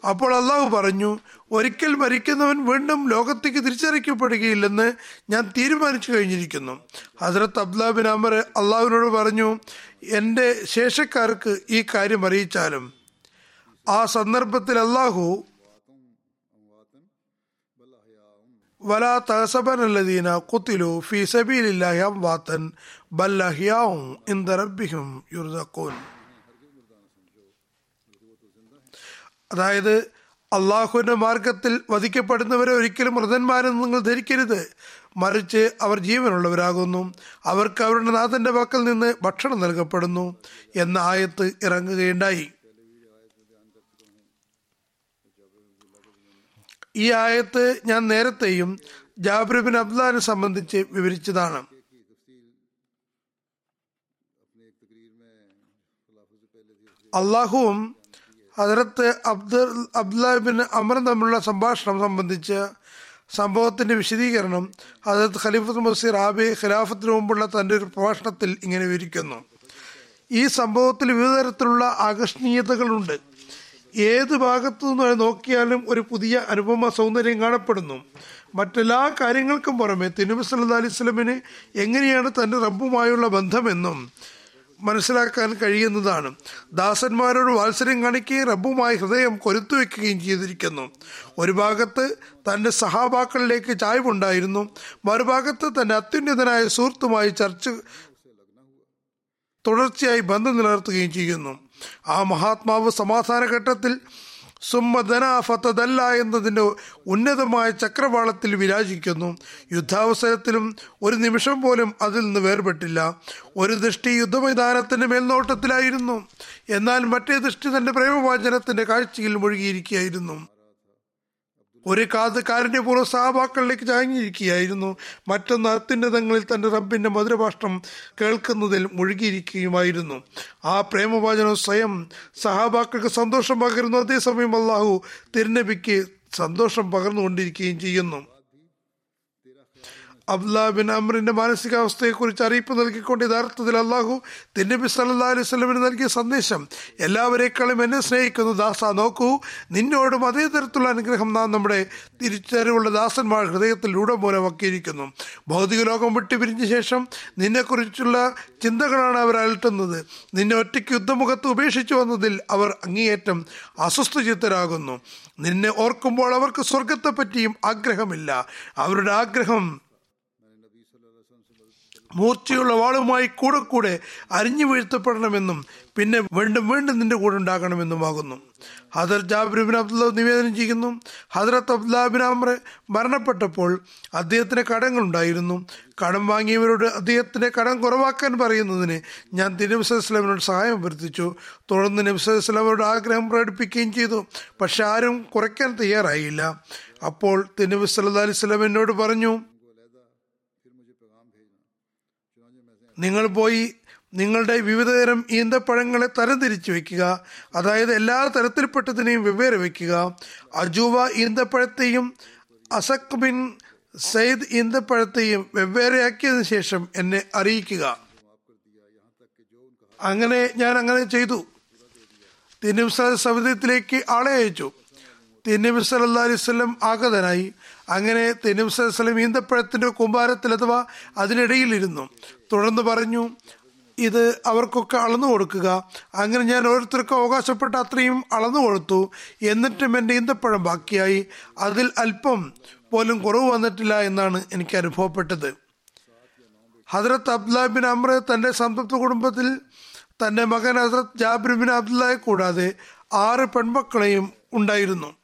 അപ്പോൾ അള്ളാഹു പറഞ്ഞു ഒരിക്കൽ മരിക്കുന്നവൻ വീണ്ടും ലോകത്തേക്ക് തിരിച്ചറിക്കപ്പെടുകയില്ലെന്ന് ഞാൻ തീരുമാനിച്ചു കഴിഞ്ഞിരിക്കുന്നു. ഹസരത്ത് അബ്ദുലാബിൻ അമർ അള്ളാഹുവിനോട് പറഞ്ഞു എന്റെ ശേഷക്കാർക്ക് ഈ കാര്യം അറിയിച്ചാലും. ആ സന്ദർഭത്തിൽ അള്ളാഹു വലാ തഹസബനല്ലദീന കുത്തിലു ഫി സബീലില്ലാഹി അഹ്യാഉം ഇൻദ റബ്ബിഹിം യുർസഖൂൻ അതായത് അള്ളാഹുവിന്റെ മാർഗത്തിൽ വധിക്കപ്പെടുന്നവരെ ഒരിക്കലും മൃതന്മാരെന്ന് നിങ്ങൾ ധരിക്കരുത്. മറിച്ച് അവർ ജീവനുള്ളവരാകുന്നു. അവർക്ക് അവരുടെ നാഥന്റെ പക്കൽ നിന്ന് ഭക്ഷണം നൽകപ്പെടുന്നു എന്ന ആയത്ത് ഇറങ്ങുകയുണ്ടായി. ഈ ആയത്ത് ഞാൻ നേരത്തെയും ജാബ്രിബിൻ അബ്ദാനെ സംബന്ധിച്ച് വിവരിച്ചതാണ്. അള്ളാഹുവും ഹജറത്ത് അബ്ദുൽ അബ്ദുല്ലാബിൻ അമർ തമ്മിലുള്ള സംഭാഷണം സംബന്ധിച്ച് സംഭവത്തിന്റെ വിശദീകരണം ഹജറത്ത് ഖലീഫത്ത് മുസീർ ആബി ഖിലാഫത്തിന് മുമ്പുള്ള തന്റെ ഒരു പ്രഭാഷണത്തിൽ ഇങ്ങനെ വിവരിക്കുന്നു. ഈ സംഭവത്തിൽ വിവിധ തരത്തിലുള്ള ആകർഷണീയതകളുണ്ട്. ഏത് ഭാഗത്തു നിന്ന് നോക്കിയാലും ഒരു പുതിയ അനുപമ സൗന്ദര്യം കാണപ്പെടുന്നു. മറ്റെല്ലാ കാര്യങ്ങൾക്കും പുറമെ സല്ലാ അലൈഹി സ്വലമിന് എങ്ങനെയാണ് തന്റെ റബ്ബുമായുള്ള ബന്ധമെന്നും മനസ്സിലാക്കാൻ കഴിയുന്നതാണ്. ദാസന്മാരോട് വാത്സര്യം കാണിക്കുകയും റബ്ബുമായി ഹൃദയം കൊരുത്തു വെക്കുകയും ചെയ്തിരിക്കുന്നു. ഒരു ഭാഗത്ത് തന്റെ സഹാബാക്കളിലേക്ക് ചായ്വുണ്ടായിരുന്നു. മറുഭാഗത്ത് തന്റെ അത്യുന്നതനായ സുഹൃത്തുമായി ചർച്ച തുടർച്ചയായി ബന്ധം നിലനിർത്തുകയും ചെയ്യുന്നു. ആ മഹാത്മാവ് സമാധാന ഘട്ടത്തിൽ സുമ്മദന ഫത്തദല്ല എന്നതിന്റെ ഉന്നതമായ ചക്രവാളത്തിൽ വിരാജിക്കുന്നു. യുദ്ധാവസരത്തിലും ഒരു നിമിഷം പോലും അതിൽ നിന്ന് വേർപെട്ടില്ല. ഒരു ദൃഷ്ടി യുദ്ധമൈതാനത്തിന്റെ മേൽനോട്ടത്തിലായിരുന്നു. എന്നാൽ മറ്റേ ദൃഷ്ടി തന്റെ പ്രേമവാചനത്തിന്റെ കാഴ്ചയിൽ മുഴുകിയിരിക്കുകയായിരുന്നു. ഒരു കാത് കാരുണ്യപൂർവ സഹപാക്കളിലേക്ക് ചാഞ്ഞിരിക്കുകയായിരുന്നു. മറ്റൊന്ന് അത്യുന്നതങ്ങളിൽ തന്റെ റബ്ബിന്റെ മധുരഭാഷണം കേൾക്കുന്നതിൽ മുഴുകിയിരിക്കുകയുമായിരുന്നു. ആ പ്രേമവാചനം സ്വയം സഹാബാക്കൾക്ക് സന്തോഷം പകരുന്നു അതേസമയം അള്ളാഹു തിരുനബിക്ക് സന്തോഷം പകർന്നുകൊണ്ടിരിക്കുകയും ചെയ്യുന്നു. അബ്ദുല്ലാ ബിൻ അമറിന്റെ മാനസികാവസ്ഥയെക്കുറിച്ച് അറിയിപ്പ് നൽകിക്കൊണ്ട് യഥാർത്ഥത്തിൽ അള്ളാഹു തിന്നബി സല്ലാ അലൈഹി സ്വലമിന് നൽകിയ സന്ദേശം എല്ലാവരേക്കാളും എന്നെ സ്നേഹിക്കുന്നു ദാസ നോക്കൂ നിന്നോടും അതേ തരത്തിലുള്ള അനുഗ്രഹം നാം നമ്മുടെ തിരിച്ചറിവുള്ള ദാസന്മാർ ഹൃദയത്തിൽ രൂഢമൂലമാക്കിയിരിക്കുന്നു ഭൗതിക ലോകം വിട്ടുപിരിഞ്ഞ ശേഷം നിന്നെക്കുറിച്ചുള്ള ചിന്തകളാണ് അവർ അലട്ടുന്നത്. നിന്നെ ഒറ്റയ്ക്ക് യുദ്ധമുഖത്ത് ഉപേക്ഷിച്ചു വന്നതിൽ അവർ അങ്ങേയറ്റം അസ്വസ്ഥചിത്തരാകുന്നു. നിന്നെ ഓർക്കുമ്പോൾ അവർക്ക് സ്വർഗത്തെപ്പറ്റിയും ആഗ്രഹമില്ല. അവരുടെ ആഗ്രഹം മൂർച്ചയുള്ള വാളുമായി കൂടെ കൂടെ അരിഞ്ഞു വീഴ്ത്തപ്പെടണമെന്നും പിന്നെ വീണ്ടും വീണ്ടും നിന്റെ കൂടെ ഉണ്ടാകണമെന്നുമാകുന്നു ഹദർ ജാബിബിൻ അബ്ദുല്ല നിവേദനം ചെയ്യുന്നു. ഹദ്രത്ത് അബ്ദുല്ലാബിൻ അമ്ര മരണപ്പെട്ടപ്പോൾ അദ്ദേഹത്തിന് കടങ്ങളുണ്ടായിരുന്നു കടം വാങ്ങിയവരോട് അദ്ദേഹത്തിന്റെ കടം കുറവാക്കാൻ പറയുന്നതിന് ഞാൻ തിരുവസ്ലാമിനോട് സഹായം അഭ്യർത്ഥിച്ചു. തുടർന്ന് നബ്സലാമോട് ആഗ്രഹം പ്രകടിപ്പിക്കുകയും ചെയ്തു. പക്ഷെ ആരും കുറയ്ക്കാൻ തയ്യാറായില്ല. അപ്പോൾ അലൈഹി സ്വലം എന്നോട് പറഞ്ഞു നിങ്ങൾ പോയി നിങ്ങളുടെ വിവിധതരം ഈന്തപ്പഴങ്ങളെ തരംതിരിച്ചു വയ്ക്കുക. അതായത് എല്ലാ തരത്തിൽപ്പെട്ടതിനെയും വെവ്വേറെ വയ്ക്കുക. അജൂവ ഈന്തപ്പഴത്തെയും അസക് ബിൻ സയ്യിദ് ഈന്തപ്പഴത്തെയും വെവ്വേറെയാക്കിയതിനു ശേഷം എന്നെ അറിയിക്കുക. അങ്ങനെ ഞാൻ അങ്ങനെ ചെയ്തു. തിരുനബി സമുദ്രത്തിലേക്ക് ആളെ അയച്ചു. തിന്നിബി സല്ലാ അലൈവല്ലം ആഗതനായി. അങ്ങനെ തിരുനബി സ്വലം ഈന്തപ്പഴത്തിന്റെ കുമ്പാരത്തിൽ അഥവാ അതിനിടയിലിരുന്നു തുടർന്ന് പറഞ്ഞു ഇത് അവർക്കൊക്കെ അളന്നു കൊടുക്കുക. അങ്ങനെ ഞാൻ ഓരോരുത്തർക്കും അവകാശപ്പെട്ട അത്രയും അളന്നു കൊടുത്തു. എന്നിട്ടും എന്റെ ഈന്തപ്പഴം ബാക്കിയായി. അതിൽ അല്പം പോലും കുറവ് വന്നിട്ടില്ല എന്നാണ് എനിക്ക് അനുഭവപ്പെട്ടത്. ഹജറത്ത് അബ്ദുല്ല ബിൻ അമ്ര തന്റെ സംതൃപ്ത കുടുംബത്തിൽ തന്റെ മകൻ ഹസരത്ത് ജാബിർ ബിൻ അബ്ദുല്ലായെ കൂടാതെ ആറ് പെൺമക്കളെയും ഉണ്ടായിരുന്നു.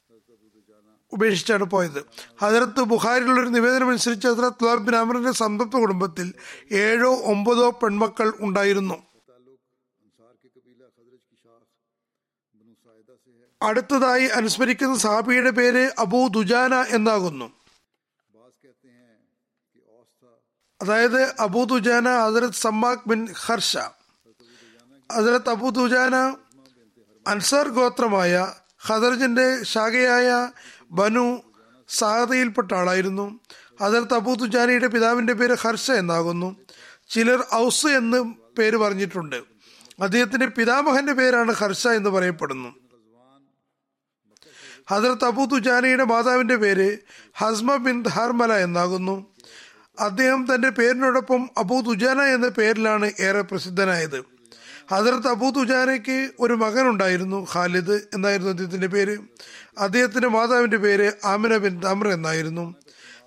ഉപേക്ഷിച്ചാണ് പോയത്. ഹജറത്ത് ബുഹാരിലുള്ളൊരു ഒരു നിവേദനം അനുസരിച്ച് ഹജറത്ത് ബിൻ അമറിന്റെ സംതൃപ്ത കുടുംബത്തിൽ ഏഴോ ഒമ്പതോ പെൺമക്കൾ ഉണ്ടായിരുന്നു. അടുത്തതായി അനുസ്മരിക്കുന്ന സാബിയുടെ പേര് അബൂ ദുജാന എന്നാകുന്നു. അതായത് അബൂ ദുജാന ഹസരത് സമ്മാഖ് ബിൻ ഹർഷ ഹസരത് അബൂ ദുജാന അൻസാർ ഗോത്രമായ ഖദർജിന്റെ ശാഖയായ ബനു സാദയിൽപ്പെട്ട ആളായിരുന്നു. അതർ അബൂ പിതാവിന്റെ പേര് ഹർഷ എന്നാകുന്നു. ചിലർ ഔസ് എന്ന് പേര് പറഞ്ഞിട്ടുണ്ട്. അദ്ദേഹത്തിന്റെ പിതാമഹന്റെ പേരാണ് ഹർഷ എന്ന് പറയപ്പെടുന്നു. ഹദർ അബൂ ദുജാനയുടെ മാതാവിന്റെ പേര് ഹസ്മ ബിൻ ധാർമല എന്നാകുന്നു. അദ്ദേഹം തന്റെ പേരിനോടൊപ്പം അബൂ ദുജാന എന്ന പേരിലാണ് ഏറെ പ്രസിദ്ധനായത്. ഹജറത്ത് അബൂ തുജാനയ്ക്ക് ഒരു മകൻ ഉണ്ടായിരുന്നു ഖാലിദ് എന്നായിരുന്നു അദ്ദേഹത്തിന്റെ പേര്. അദ്ദേഹത്തിന്റെ മാതാവിന്റെ പേര് ആമിന ബിൻ തമ്ര എന്നായിരുന്നു.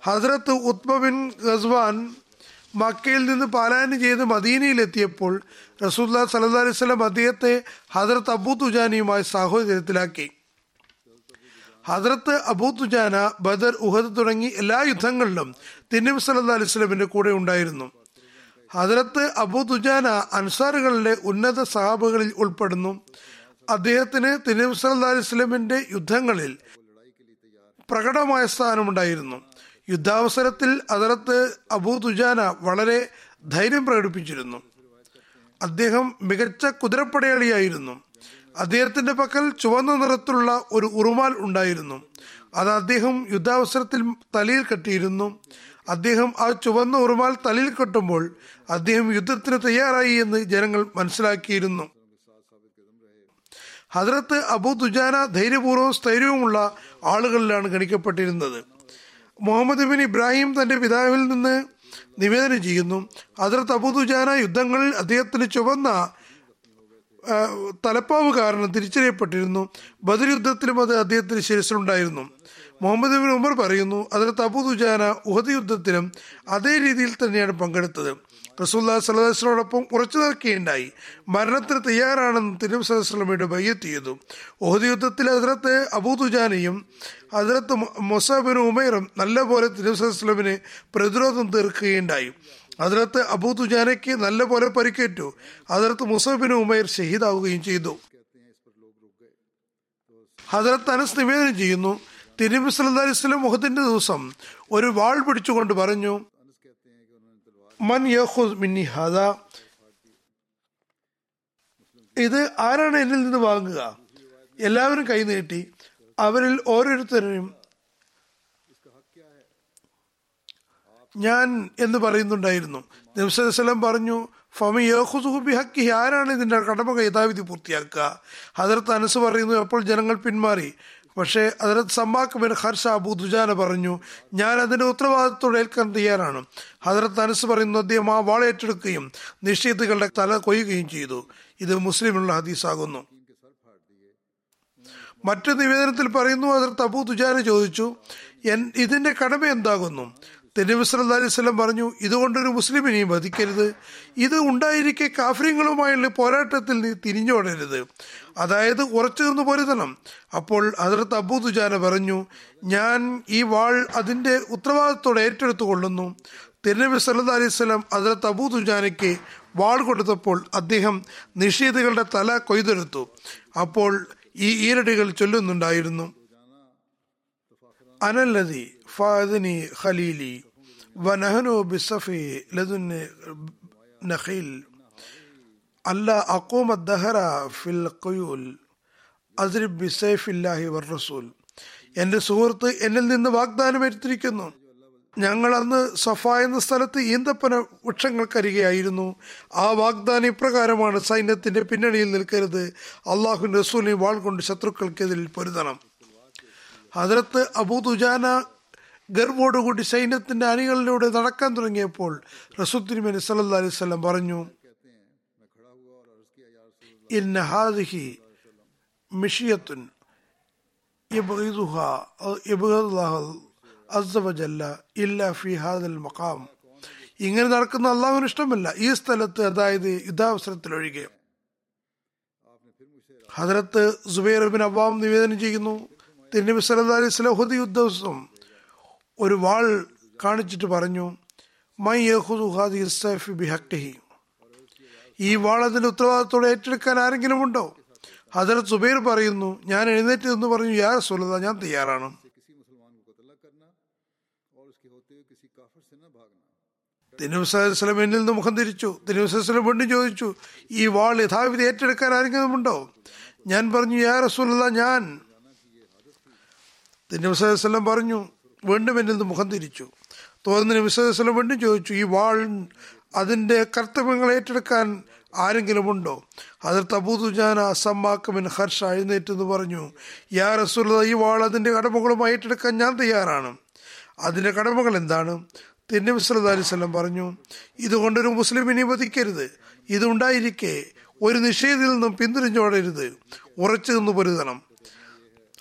ഹസ്രത്ത് ഉത്മ ബിൻ ഗസ്വാൻ മക്കയിൽ നിന്ന് പാലായനം ചെയ്ത് മദീനയിലെത്തിയപ്പോൾ റസൂല്ലാ സല്ലാ അലൈഹി സ്വലം അദ്ദേഹത്തെ ഹജറത്ത് അബൂ തുജാനിയുമായി സാഹോദര്യത്തിലാക്കി. ഹദ്രത്ത് അബൂ തുജാന ബദർ ഉഹദ് തുടങ്ങി എല്ലാ യുദ്ധങ്ങളിലും തിന്നബി സല്ലാ അലൈഹി സ്വലമിന്റെ കൂടെ ഉണ്ടായിരുന്നു. ഹദ്രത്ത് അബൂ ദുജാന ഉന്നത സഹാബുകളിൽ ഉൾപ്പെടുന്നു. അദ്ദേഹത്തിന് തിരുവ് സ്വലമിന്റെ യുദ്ധങ്ങളിൽ പ്രകടമായ സ്ഥാനമുണ്ടായിരുന്നു. യുദ്ധാവസരത്തിൽ ഹദ്രത്ത് അബൂ തുജാന വളരെ ധൈര്യം പ്രകടിപ്പിച്ചിരുന്നു. അദ്ദേഹം മികച്ച കുതിരപ്പടയാളിയായിരുന്നു. അദ്ദേഹത്തിന്റെ പക്കൽ ചുവന്ന നിറത്തിലുള്ള ഒരു ഉറുമാൽ ഉണ്ടായിരുന്നു. അത് അദ്ദേഹം യുദ്ധാവസരത്തിൽ തലയിൽ കെട്ടിയിരുന്നു. അദ്ദേഹം ആ ചുവന്ന ഉറുമാൽ തലയിൽ കെട്ടുമ്പോൾ അദ്ദേഹം യുദ്ധത്തിന് തയ്യാറായി എന്ന് ജനങ്ങൾ മനസ്സിലാക്കിയിരുന്നു. ഹദ്രത്ത് അബു ദുജാന ധൈര്യപൂർവം സ്ഥൈര്യവുമുള്ള ആളുകളിലാണ് ഗണിക്കപ്പെട്ടിരുന്നത്. മുഹമ്മദ് ബിൻ ഇബ്രാഹിം തന്റെ പിതാവിൽ നിന്ന് നിവേദനം ചെയ്യുന്നു ഹദ്രത്ത് അബു ദുജാന യുദ്ധങ്ങളിൽ അദ്ദേഹത്തിന് ചുവന്ന തലപ്പാവ് കാരണം തിരിച്ചറിയപ്പെട്ടിരുന്നു. ബദർ യുദ്ധത്തിലും അത് അദ്ദേഹത്തിന് ശിരസിലുണ്ടായിരുന്നു. മുഹമ്മദ് ബിൻ ഉമർ പറയുന്നു അതിലത്ത് തബുദുജാന ദുജാന ഉഹദ് യുദ്ധത്തിലും അതേ രീതിയിൽ തന്നെയാണ് പങ്കെടുത്തത്. റസൂല്ലാ സലഹുസ്ലോടൊപ്പം ഉറച്ചു നിൽക്കുകയുണ്ടായി മരണത്തിന് തയ്യാറാണെന്ന് തിരുവ് സലഹുസ്ലമയുടെ ബയ്യത്ത് ചെയ്തു. ഓഹദ് യുദ്ധത്തിൽ ഹസ്രത്ത് അബൂദുജാനയും ഹസ്രത്ത് ഉമേറും ഉമൈറും നല്ലപോലെ തിരുവ് സലഹുസ്ലമിന് പ്രതിരോധം തീർക്കുകയുണ്ടായി. ഹസ്രത്ത് അബൂദുജാനയ്ക്ക് നല്ലപോലെ പരിക്കേറ്റു. അതിലത്ത് മുസബിൻ ഉമൈർ ഷഹീദാവുകയും ചെയ്തു. ഹസരത്ത് അനസ് നിവേദനം ചെയ്യുന്നു. തിരുമി വസല്ലം മുഹദിന്റെ ദിവസം ഒരു വാൾ പിടിച്ചുകൊണ്ട് പറഞ്ഞു മൻ മിന്നി ഹദ. ഇത് ആരാണ് എന്നിൽ നിന്ന് വാങ്ങുക? എല്ലാവരും കൈ നീട്ടി. അവരിൽ ഓരോരുത്തരും ഞാൻ എന്ന് പറയുന്നുണ്ടായിരുന്നു. നബ്സലം പറഞ്ഞു ഫമി യോഹുസുഹുബി ഹക്കി ആരാണ് ഇതിന്റെ കടമ യഥാവിധി പൂർത്തിയാക്കുക? ഹജറത്ത് അനസ് പറയുന്നു അപ്പോൾ ജനങ്ങൾ പിന്മാറി? പക്ഷേ ഹദർത്ത് Sammak bin Harsha Abu Dujana പറഞ്ഞു ഞാൻ അതിന്റെ ഉത്തരവാദിത്തോടെ ഏൽക്കാൻ തയ്യാറാണ്. ഹദർത്ത് അനസ് പറയുന്നു അദ്ദേഹം ആ വാളേറ്റെടുക്കുകയും നിഷേധികളുടെ തല കൊയ്യുകയും ചെയ്തു. ഇത് മുസ്ലിമുള്ള ഹദീസാകുന്നു. മറ്റു നിവേദനത്തിൽ പറയുന്നു ഹജറത്ത് അബൂ ദുജാന ചോദിച്ചു എൻ ഇതിന്റെ കടമ എന്താകുന്നു? തിരുനബി സല്ലാ അലൈഹി സ്വലം പറഞ്ഞു ഇതുകൊണ്ടൊരു മുസ്ലിമിനെയും വധിക്കരുത്. ഇത് ഉണ്ടായിരിക്കെ കാഫര്യങ്ങളുമായുള്ള പോരാട്ടത്തിൽ നീ തിരിഞ്ഞോടരുത്. അതായത് ഉറച്ചു നിന്ന് പൊരുതണം. അപ്പോൾ അതിർത്ത് അബൂ തുജാന പറഞ്ഞു ഞാൻ ഈ വാൾ അതിന്റെ ഉത്തരവാദിത്തോടെ ഏറ്റെടുത്തു കൊള്ളുന്നു തിരുനബി സല്ലാ അലൈഹി സ്വലം അതിർത്ത് അബൂ വാൾ കൊടുത്തപ്പോൾ അദ്ദേഹം നിഷേധികളുടെ തല കൊയ്തെടുത്തു. അപ്പോൾ ഈ ഈരടികൾ ചൊല്ലുന്നുണ്ടായിരുന്നു. അനല്ലതി ഫാദിനി خليلي വനഹനു بصفي لدن نخيل. ألا أقوم الدهر في القيول അസ്രിബ് ബിസൈഫില്ലാഹി വർ റസൂൽ എന്റെ സുഹൃത്ത് എന്നിൽ നിന്ന് വാഗ്ദാനം എടുത്തിരിക്കുന്നു. ഞങ്ങൾ അന്ന് സഫ എന്ന സ്ഥലത്ത് ഈന്തപ്പന വൃക്ഷങ്ങൾക്കരികെയായിരുന്നു. ആ വാഗ്ദാനം ഇപ്രകാരമാണ് സൈന്യത്തിന്റെ പിന്നണിയിൽ നിൽക്കരുത്. അള്ളാഹു റസൂലിനെ വാൾ കൊണ്ട് ശത്രുക്കൾക്കെതിരിൽ പൊരുതണം. ഹജറത്ത് അബൂ തുജാന ഗർവോടുകൂടി സൈന്യത്തിന്റെ അണികളിലൂടെ നടക്കാൻ തുടങ്ങിയപ്പോൾ റസുദ്ദിനിമൻ സല്ലാ അലൈവല്ലം പറഞ്ഞു ഇല്ല ഹാദൽ മഖാം. ഇങ്ങനെ നടക്കുന്ന അള്ളാഹുവിന് ഇഷ്ടമല്ല. ഈ സ്ഥലത്ത് അതായത് യുദ്ധാവസരത്തിൽ ഒഴികെ ഹദരത്ത് സുബൈർ ബിൻ അബ്ബാം നിവേദനം ചെയ്യുന്നു. തിരുനബി സല്ലാ അലൈഹി സ്വലഹുദ് യുദ്ധ ഒരു വാൾ കാണിച്ചിട്ട് പറഞ്ഞു മൈ യഖുദു ഹാദിഹി ബി ഈ വാൾ അതിന്റെ ഉത്തരവാദിത്തോടെ ഏറ്റെടുക്കാൻ ആരെങ്കിലും ഉണ്ടോ? ഹജറത് സുബൈർ പറയുന്നു ഞാൻ എഴുന്നേറ്റ് എന്ന് പറഞ്ഞു യാ സുലത ഞാൻ തയ്യാറാണ്. തിരുവസ്ലം നിന്ന് മുഖം തിരിച്ചു. തിരുവസ്ലം വീണ്ടും ചോദിച്ചു ഈ വാൾ യഥാവിധി ഏറ്റെടുക്കാൻ ആരെങ്കിലും ഉണ്ടോ? ഞാൻ പറഞ്ഞു യാ റസൂലത ഞാൻ. തിരുവസ്ലം പറഞ്ഞു വീണ്ടും എന്നിൽ നിന്ന് മുഖം തിരിച്ചു. തോന്നുന്ന നബിസ്വലം വീണ്ടും ചോദിച്ചു ഈ വാൾ അതിന്റെ കർത്തവ്യങ്ങൾ ഏറ്റെടുക്കാൻ ആരെങ്കിലും ഉണ്ടോ? അതിർത്ത് തബൂതുജാന അസമ്മാക്കമിൻ ഹർഷ എഴുന്നേറ്റെന്ന് പറഞ്ഞു യാ റസൂൽ ഈ വാൾ അതിന്റെ കടമകളുമായി ഏറ്റെടുക്കാൻ ഞാൻ തയ്യാറാണ്. അതിന്റെ കടമകൾ എന്താണ്? തിരുനബി സല്ലല്ലാഹു അലൈഹി വസല്ലം പറഞ്ഞു ഇതുകൊണ്ടൊരു മുസ്ലിമിനെ വധിക്കരുത്. ഇതുണ്ടായിരിക്കെ ഒരു നിഷേധത്തിൽ നിന്നും പിന്തിരിഞ്ഞോടരുത്. ഉറച്ചു നിന്ന് പൊരുതണം.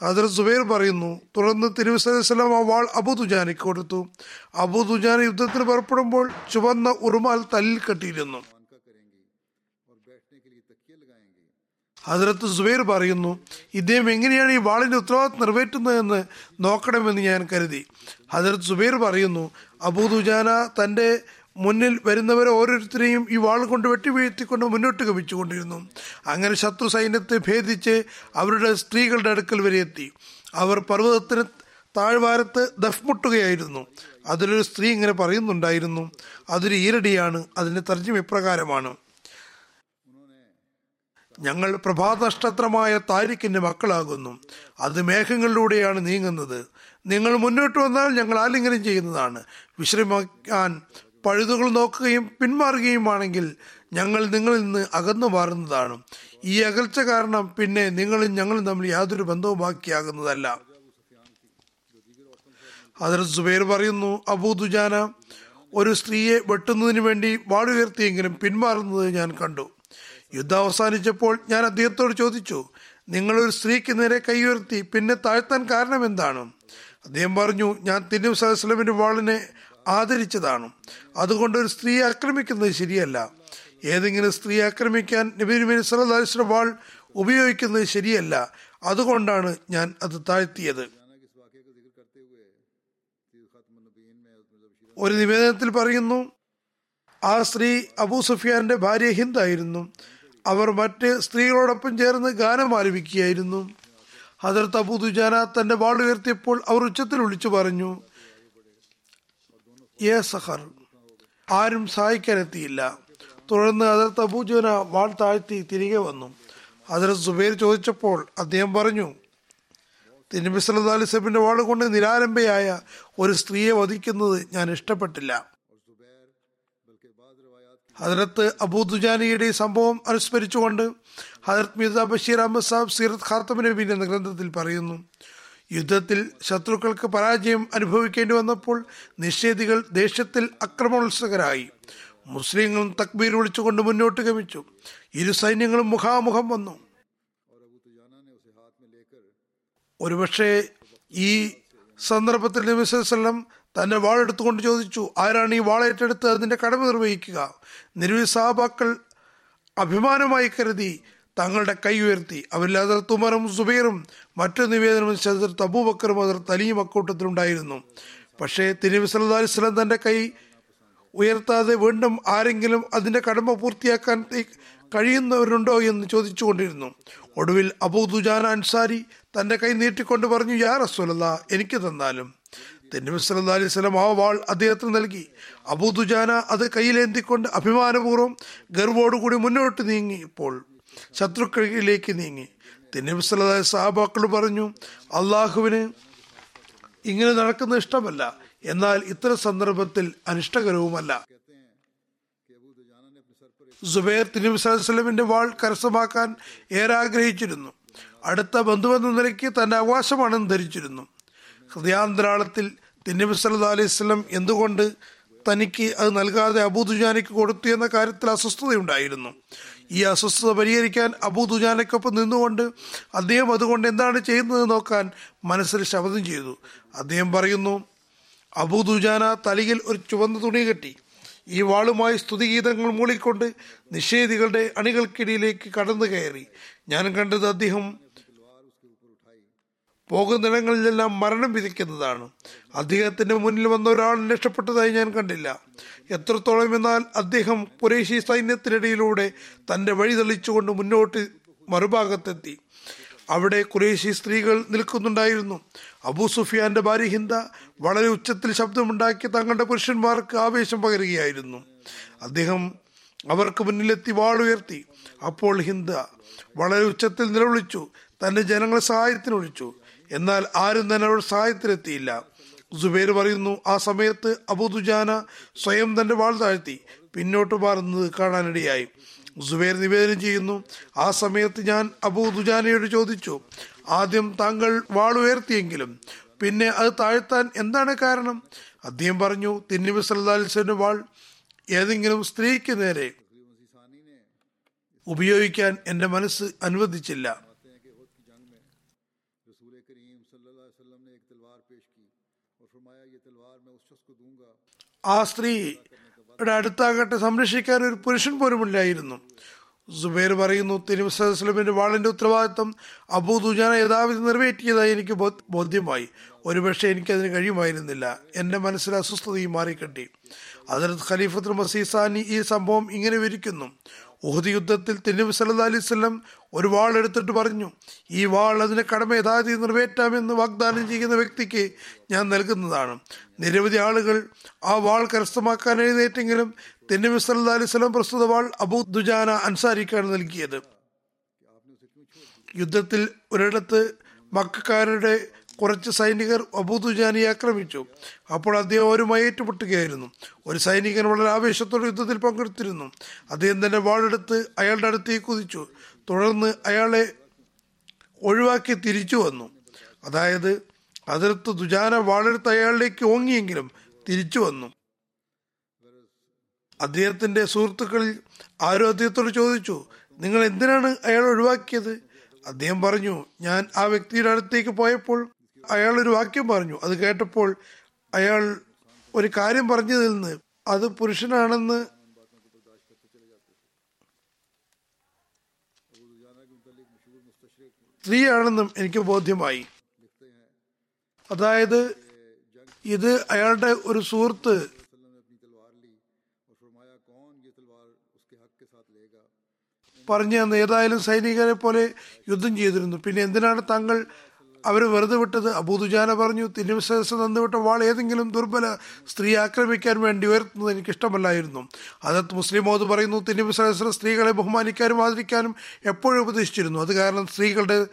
അതിൽ സുബൈർ പറയുന്നു തുടർന്ന് തിരുവസ്ലാം ആ വാൾ അബുദുജാനിക്ക് കൊടുത്തു. അബുദുജാൻ യുദ്ധത്തിന് പുറപ്പെടുമ്പോൾ ചുവന്ന ഉറുമാൽ തല്ലിൽ കെട്ടിയിരുന്നു. ഹജറത്ത് സുബൈർ പറയുന്നു ഇദ്ദേഹം എങ്ങനെയാണ് ഈ വാളിന്റെ ഉത്തരവാദിത്വം നിറവേറ്റുന്നതെന്ന് നോക്കണമെന്ന് ഞാൻ കരുതി. ഹജറത്ത് സുബൈർ പറയുന്നു അബൂദുജാന തന്റെ മുന്നിൽ വരുന്നവരെ ഓരോരുത്തരെയും ഈ വാൾ കൊണ്ട് വെട്ടി വീഴ്ത്തിക്കൊണ്ട് മുന്നോട്ട് കവിച്ചുകൊണ്ടിരുന്നു. അങ്ങനെ ശത്രു സൈന്യത്തെ ഭേദിച്ച് അവരുടെ സ്ത്രീകളുടെ അടുക്കൽ വരെ എത്തി. അവർ പർവതത്തിന് താഴ്വാരത്ത് ദഫ്മുട്ടുകയായിരുന്നു. അതിലൊരു സ്ത്രീ ഇങ്ങനെ പറയുന്നുണ്ടായിരുന്നു അതൊരു ഈരടിയാണ് അതിന്റെ തർജം ഇപ്രകാരമാണ്. ഞങ്ങൾ പ്രഭാതനക്ഷത്രമായ താരിഖിന്റെ മക്കളാകുന്നു. അത് മേഘങ്ങളിലൂടെയാണ് നീങ്ങുന്നത്. നിങ്ങൾ മുന്നോട്ട് വന്നാൽ ഞങ്ങൾ ആലിംഗനം ചെയ്യുന്നതാണ്. വിശ്രമിക്കാൻ പഴുതുകൾ നോക്കുകയും പിന്മാറുകയുമാണെങ്കിൽ ഞങ്ങൾ നിങ്ങളിൽ നിന്ന് അകന്നു മാറുന്നതാണ്. ഈ അകൽച്ച കാരണം പിന്നെ നിങ്ങളും ഞങ്ങളും തമ്മിൽ യാതൊരു ബന്ധവും ബാക്കിയാകുന്നതല്ല ഹജറത് സുബൈർ പറയുന്നു അബൂ ദുജാന ഒരു സ്ത്രീയെ വെട്ടുന്നതിന് വേണ്ടി വാടുയർത്തിയെങ്കിലും പിന്മാറുന്നത് ഞാൻ കണ്ടു. യുദ്ധം അവസാനിച്ചപ്പോൾ ഞാൻ അദ്ദേഹത്തോട് ചോദിച്ചു നിങ്ങൾ ഒരു സ്ത്രീക്ക് നേരെ കൈയുയർത്തി പിന്നെ താഴ്ത്താൻ കാരണം എന്താണ്? അദ്ദേഹം പറഞ്ഞു ഞാൻ സലമിന്റെ വാളിനെ ആദരിച്ചതാണ്. അതുകൊണ്ട് ഒരു സ്ത്രീ ആക്രമിക്കുന്നത് ശരിയല്ല. ഏതെങ്കിലും സ്ത്രീ ആക്രമിക്കാൻ നബി നബി സല്ലാസ്ലം വാൾ ഉപയോഗിക്കുന്നത് ശരിയല്ല. അതുകൊണ്ടാണ് ഞാൻ അത് താഴ്ത്തിയത്. ഒരു നിവേദനത്തിൽ പറയുന്നു ആ സ്ത്രീ അബൂ സുഫിയാന്റെ ഭാര്യ ഹിന്ദായിരുന്നു. അവർ മറ്റ് സ്ത്രീകളോടൊപ്പം ചേർന്ന് ഗാനം ആലപിക്കുകയായിരുന്നു. ഹജറത്ത് അബൂ ദുജാന തന്റെ വാൾ ഉയർത്തിയപ്പോൾ അവർ ഉച്ചത്തിൽ വിളിച്ചു പറഞ്ഞു ഏ സഹർ. ആരും സഹായിക്കാനെത്തിയില്ല. തുടർന്ന് അതിർത്ത് അബൂജുന വാൾ താഴ്ത്തി തിരികെ വന്നു. അതിർത്ത് സുബൈർ ചോദിച്ചപ്പോൾ അദ്ദേഹം പറഞ്ഞു തിരുമ്പി സല്ലാ വസല്ലമിന്റെ വാൾ കൊണ്ട് നിരാലംബയായ ഒരു സ്ത്രീയെ വധിക്കുന്നത് ഞാൻ ഇഷ്ടപ്പെട്ടില്ല. ഹജറത്ത് അബൂദുജാനിയുടെ സംഭവം അനുസ്മരിച്ചുകൊണ്ട് ഹജറത്ത് മിർസ ബഷീർ അഹമ്മദ് സാബ് സീറത്ത് ഖാത്തമ നബീൻ എന്ന ഗ്രന്ഥത്തിൽ പറയുന്നു യുദ്ധത്തിൽ ശത്രുക്കൾക്ക് പരാജയം അനുഭവിക്കേണ്ടി വന്നപ്പോൾ നിഷേധികൾ ദേഷ്യത്തിൽ അക്രമോത്സകരായി. മുസ്ലിങ്ങളും തക്ബീർ വിളിച്ചുകൊണ്ട് മുന്നോട്ട് ഗമിച്ചു. ഇരു സൈന്യങ്ങളും മുഖാമുഖം വന്നു. ഒരുപക്ഷെ ഈ സന്ദർഭത്തിൽ നബി തന്നെ വാളെടുത്തുകൊണ്ട് ചോദിച്ചു ആരാണ് ഈ വാളേറ്റെടുത്ത് അതിന്റെ കടമ നിർവഹിക്കുക? നിരവധി സഹാബാക്കൾ അഭിമാനമായി കരുതി തങ്ങളുടെ കൈ ഉയർത്തി. അവരിൽ അതിർത്ത് ഉമറും സുബൈറും മറ്റു നിവേദനം ഹസരത്ത് അബൂബക്കറും അതിർത്ത് അലിയും അക്കൂട്ടത്തിലുണ്ടായിരുന്നു. പക്ഷേ തിരുവി അലൈഹി തന്റെ കൈ ഉയർത്താതെ വീണ്ടും ആരെങ്കിലും അതിന്റെ കടമ പൂർത്തിയാക്കാൻ കഴിയുന്നവരുണ്ടോ എന്ന് ചോദിച്ചു കൊണ്ടിരുന്നു ഒടുവിൽ അബൂ ദുജാന അൻസാരി തന്റെ കൈ നീട്ടിക്കൊണ്ട് പറഞ്ഞു യാ റസൂലല്ല എനിക്ക് തന്നാലും. തെന്നിമി സല്ലാ അലൈഹി സ്വലം ആ വാൾ അദ്ദേഹത്തിന് നൽകി. അബൂ ദുജാന അത് കയ്യിലേന്തിക്കൊണ്ട് അഭിമാനപൂർവം ഗർവോടുകൂടി മുന്നോട്ട് നീങ്ങി. ശത്രുക്കളിലേക്ക് നീങ്ങി. അലൈഹി സഹാബാക്കൾ പറഞ്ഞു അള്ളാഹുവിന് ഇങ്ങനെ നടക്കുന്ന ഇഷ്ടമല്ല. എന്നാൽ ഇത്തരം സന്ദർഭത്തിൽ അനിഷ്ടകരവുമല്ല. സുബൈർ വസല്ലമിന്റെ വാൾ കരസ്ഥമാക്കാൻ ഏറെ ആഗ്രഹിച്ചിരുന്നു. അടുത്ത ബന്ധുവെന്ന നിലയ്ക്ക് തന്റെ അവകാശമാണെന്ന് ധരിച്ചിരുന്നു. ഹൃദയാന്തരാളത്തിൽ തിന്നബി സല്ലല്ലാഹു അലൈഹി എന്തുകൊണ്ട് തനിക്ക് അത് നൽകാതെ അബൂദുജാനിക്ക് കൊടുത്തു എന്ന കാര്യത്തിൽ അസ്വസ്ഥതയുണ്ടായിരുന്നു. ഈ അസ്വസ്ഥത പരിഹരിക്കാൻ അബൂ ദുജാനയ്ക്കൊപ്പം നിന്നുകൊണ്ട് അദ്ദേഹം അതുകൊണ്ട് എന്താണ് ചെയ്യുന്നത് നോക്കാൻ മനസ്സിൽ ശബ്ദം ചെയ്തു. അദ്ദേഹം പറയുന്നു അബൂ ദുജാന തലയിൽ ഒരു ചുവന്ന തുണി കെട്ടി. ഈ വാളുമായി സ്തുതിഗീതങ്ങൾ മൂളിക്കൊണ്ട് നിഷേധികളുടെ അണികൾക്കിടയിലേക്ക് കടന്നു കയറി. ഞാൻ കണ്ടത് അദ്ദേഹം പോകുന്നിടങ്ങളിലെല്ലാം മരണം വിധിക്കുന്നതാണ്. അദ്ദേഹത്തിന്റെ മുന്നിൽ വന്ന ഒരാൾ രക്ഷപ്പെട്ടതായി ഞാൻ കണ്ടില്ല. എത്രത്തോളം എന്നാൽ അദ്ദേഹം കുറേശി സൈന്യത്തിനിടയിലൂടെ തന്റെ വഴി തെളിച്ചുകൊണ്ട് മുന്നോട്ട് മറുഭാഗത്തെത്തി. അവിടെ കുറേശി സ്ത്രീകൾ നിൽക്കുന്നുണ്ടായിരുന്നു. അബൂ സുഫിയാന്റെ ഭാര്യ ഹിന്ദ വളരെ ഉച്ചത്തിൽ ശബ്ദമുണ്ടാക്കി തങ്ങളുടെ പുരുഷന്മാർക്ക് ആവേശം പകരുകയായിരുന്നു. അദ്ദേഹം അവർക്ക് മുന്നിലെത്തി വാളുയർത്തി. അപ്പോൾ ഹിന്ദ വളരെ ഉച്ചത്തിൽ നിലവിളിച്ചു. തന്റെ ജനങ്ങളെ സഹായത്തിന് വിളിച്ചു എന്നാൽ ആരും തന്നെ അവരുടെ സഹായത്തിനെത്തിയില്ല. സുബൈർ പറയുന്നു ആ സമയത്ത് അബുദുജാന സ്വയം തന്റെ വാൾ താഴ്ത്തി പിന്നോട്ട് മാറുന്നത് കാണാനിടയായി. സുബൈർ നിവേദനം ചെയ്യുന്നു ആ സമയത്ത് ഞാൻ അബൂദുജാനയോട് ചോദിച്ചു ആദ്യം താങ്കൾ വാൾ ഉയർത്തിയെങ്കിലും പിന്നെ അത് താഴ്ത്താൻ എന്താണ് കാരണം? അദ്ദേഹം പറഞ്ഞു തിന്നിബി സല്ലാസ്ലിന്റെ വാൾ ഏതെങ്കിലും സ്ത്രീക്ക് നേരെ ഉപയോഗിക്കാൻ എന്റെ മനസ്സ് അനുവദിച്ചില്ല. ആ സ്ത്രീയുടെ അടുത്താകട്ടെ സംരക്ഷിക്കാൻ ഒരു പുരുഷൻ പോലുമില്ലായിരുന്നു സുബൈർ പറയുന്നു തിരുവസ്ലമിന്റെ വാളിന്റെ ഉത്തരവാദിത്വം അബൂ ദുജാന യഥാവിധി നിറവേറ്റിയതായി എനിക്ക് ബോധ്യമായി. ഒരുപക്ഷെ എനിക്കതിന് കഴിയുമായിരുന്നില്ല. എന്റെ മനസ്സിൽ അസ്വസ്ഥതയും മാറിക്കെട്ടി. അതിർത്ത് ഖലീഫത്തുൽ മസീസാനി ഈ സംഭവം ഇങ്ങനെ വിരിക്കുന്നു ഉഹദ് യുദ്ധത്തിൽ തിരുനബി സല്ലാ അലൈഹി വസല്ലം ഒരു വാൾ എടുത്തിട്ട് പറഞ്ഞു ഈ വാൾ അതിന് കടമ യഥാർത്ഥി നിറവേറ്റാമെന്ന് വാഗ്ദാനം ചെയ്യുന്ന വ്യക്തിക്ക് ഞാൻ നൽകുന്നതാണ്. നിരവധി ആളുകൾ ആ വാൾ കരസ്ഥമാക്കാൻ എഴുന്നേറ്റെങ്കിലും തിരുനബി സല്ലാ അലൈഹി വസല്ലം പ്രസ്തുത വാൾ അബൂ ദുജാന അൻസാരിക്കാണ് നൽകിയത്. യുദ്ധത്തിൽ ഒരിടത്ത് മക്കാരുടെ കുറച്ച് സൈനികർ അബൂദുജാനിയെ ആക്രമിച്ചു. അപ്പോൾ അദ്ദേഹം അവരുമായി ഏറ്റുമുട്ടുകയായിരുന്നു. ഒരു സൈനികൻ വളരെ ആവേശത്തോടെ യുദ്ധത്തിൽ പങ്കെടുത്തിരുന്നു. അദ്ദേഹം തന്നെ വാളെടുത്ത് അയാളുടെ അടുത്തേക്ക് കുതിച്ചു. തുടർന്ന് അയാളെ ഒഴിവാക്കി തിരിച്ചു വന്നു. അതായത് അതിർത്ത് ദുജാന വാളെടുത്ത് അയാളിലേക്ക് ഓങ്ങിയെങ്കിലും തിരിച്ചു വന്നു. അദ്ദേഹത്തിന്റെ സുഹൃത്തുക്കളിൽ ആരോ അദ്ദേഹത്തോട് ചോദിച്ചു നിങ്ങൾ എന്തിനാണ് അയാൾ ഒഴിവാക്കിയത്? അദ്ദേഹം പറഞ്ഞു ഞാൻ ആ വ്യക്തിയുടെ അടുത്തേക്ക് പോയപ്പോൾ അയാൾ ഒരു വാക്യം പറഞ്ഞു. അത് കേട്ടപ്പോൾ അയാൾ ഒരു കാര്യം പറഞ്ഞതിൽ നിന്ന് അത് പുരുഷനാണെന്ന് സ്ത്രീയാണെന്നും എനിക്ക് ബോധ്യമായി. അതായത് ഇത് അയാളുടെ ഒരു സുഹൃത്ത് പറഞ്ഞു തന്ന ഏതായാലും സൈനികരെ പോലെ യുദ്ധം ചെയ്തിരുന്നു. പിന്നെ എന്തിനാണ് താങ്കൾ അവരെ വെറുതെ വിട്ടത് അബൂദുജാന പറഞ്ഞു തിരുവിശ്വാസം തന്നുവിട്ട വാൾ ഏതെങ്കിലും ദുർബല സ്ത്രീ ആക്രമിക്കാൻ വേണ്ടി ഉയർത്തുന്നത് എനിക്ക് ഇഷ്ടമല്ലായിരുന്നു. അതത് മുസ്ലിം മോദ് പറയുന്നു തിരുവിശ്വാസം സ്ത്രീകളെ ബഹുമാനിക്കാനും ആദരിക്കാനും എപ്പോഴും ഉപദേശിച്ചിരുന്നു. അത് കാരണം സ്ത്രീകളുടെ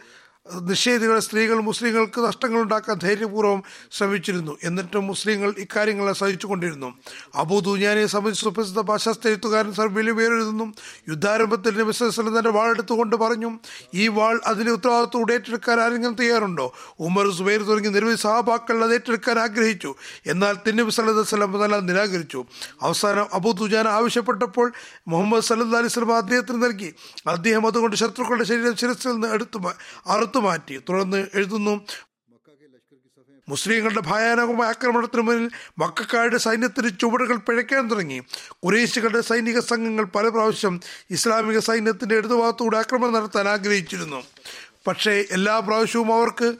നിഷേധികളെ സ്ത്രീകൾ മുസ്ലിങ്ങൾക്ക് നഷ്ടങ്ങൾ ഉണ്ടാക്കാൻ ധൈര്യപൂർവം ശ്രമിച്ചിരുന്നു. എന്നിട്ടും മുസ്ലിങ്ങൾ ഇക്കാര്യങ്ങളെ സഹിച്ചുകൊണ്ടിരുന്നു. അബൂ ദുഞ്ഞാനെ സംബന്ധിച്ച് സുപ്രസിദ്ധ പാശ്ചാത്യ എഴുത്തുകാരൻ സർബിലി പേരെഴുതുന്നു യുദ്ധാരംഭത്തിൽ തന്റെ വാൾ എടുത്തുകൊണ്ട് പറഞ്ഞു ഈ വാൾ അതിന്റെ ഉത്തരവാദിത്വം ഏറ്റെടുക്കാൻ ആരെങ്കിലും തയ്യാറുണ്ടോ? ഉമർ സുബൈർ തുടങ്ങി നിരവധി സഹാബാക്കൾ അത് ഏറ്റെടുക്കാൻ ആഗ്രഹിച്ചു. എന്നാൽ തിന്നബി സല്ലല്ലാഹു അലൈഹി നിരാകരിച്ചു. അവസാനം അബൂ ദുജാന ആവശ്യപ്പെട്ടപ്പോൾ മുഹമ്മദ് സല്ലു അലൈഹി സ്വലം അദ്ദേഹത്തിന് നൽകി. അദ്ദേഹം അതുകൊണ്ട് ശത്രുക്കളുടെ ശരീരം ശിരസിൽ നിന്ന് എടുത്തു മാറ്റി തുടർന്ന് എഴുതുന്നു മുസ്ലിങ്ങളുടെ ഭയാനകമായ ആക്രമണത്തിന് മുന്നിൽ മക്കാരുടെ സൈന്യത്തിന് ചുവടുകൾ പിഴയ്ക്കാൻ തുടങ്ങി. കുറേശികളുടെ സൈനിക സംഘങ്ങൾ പല പ്രാവശ്യം ഇസ്ലാമിക സൈന്യത്തിന്റെ ഇടതുഭാഗത്തുകൂടെ ആക്രമണം നടത്താൻ ആഗ്രഹിച്ചിരുന്നു. പക്ഷേ എല്ലാ പ്രാവശ്യവും അവർക്ക്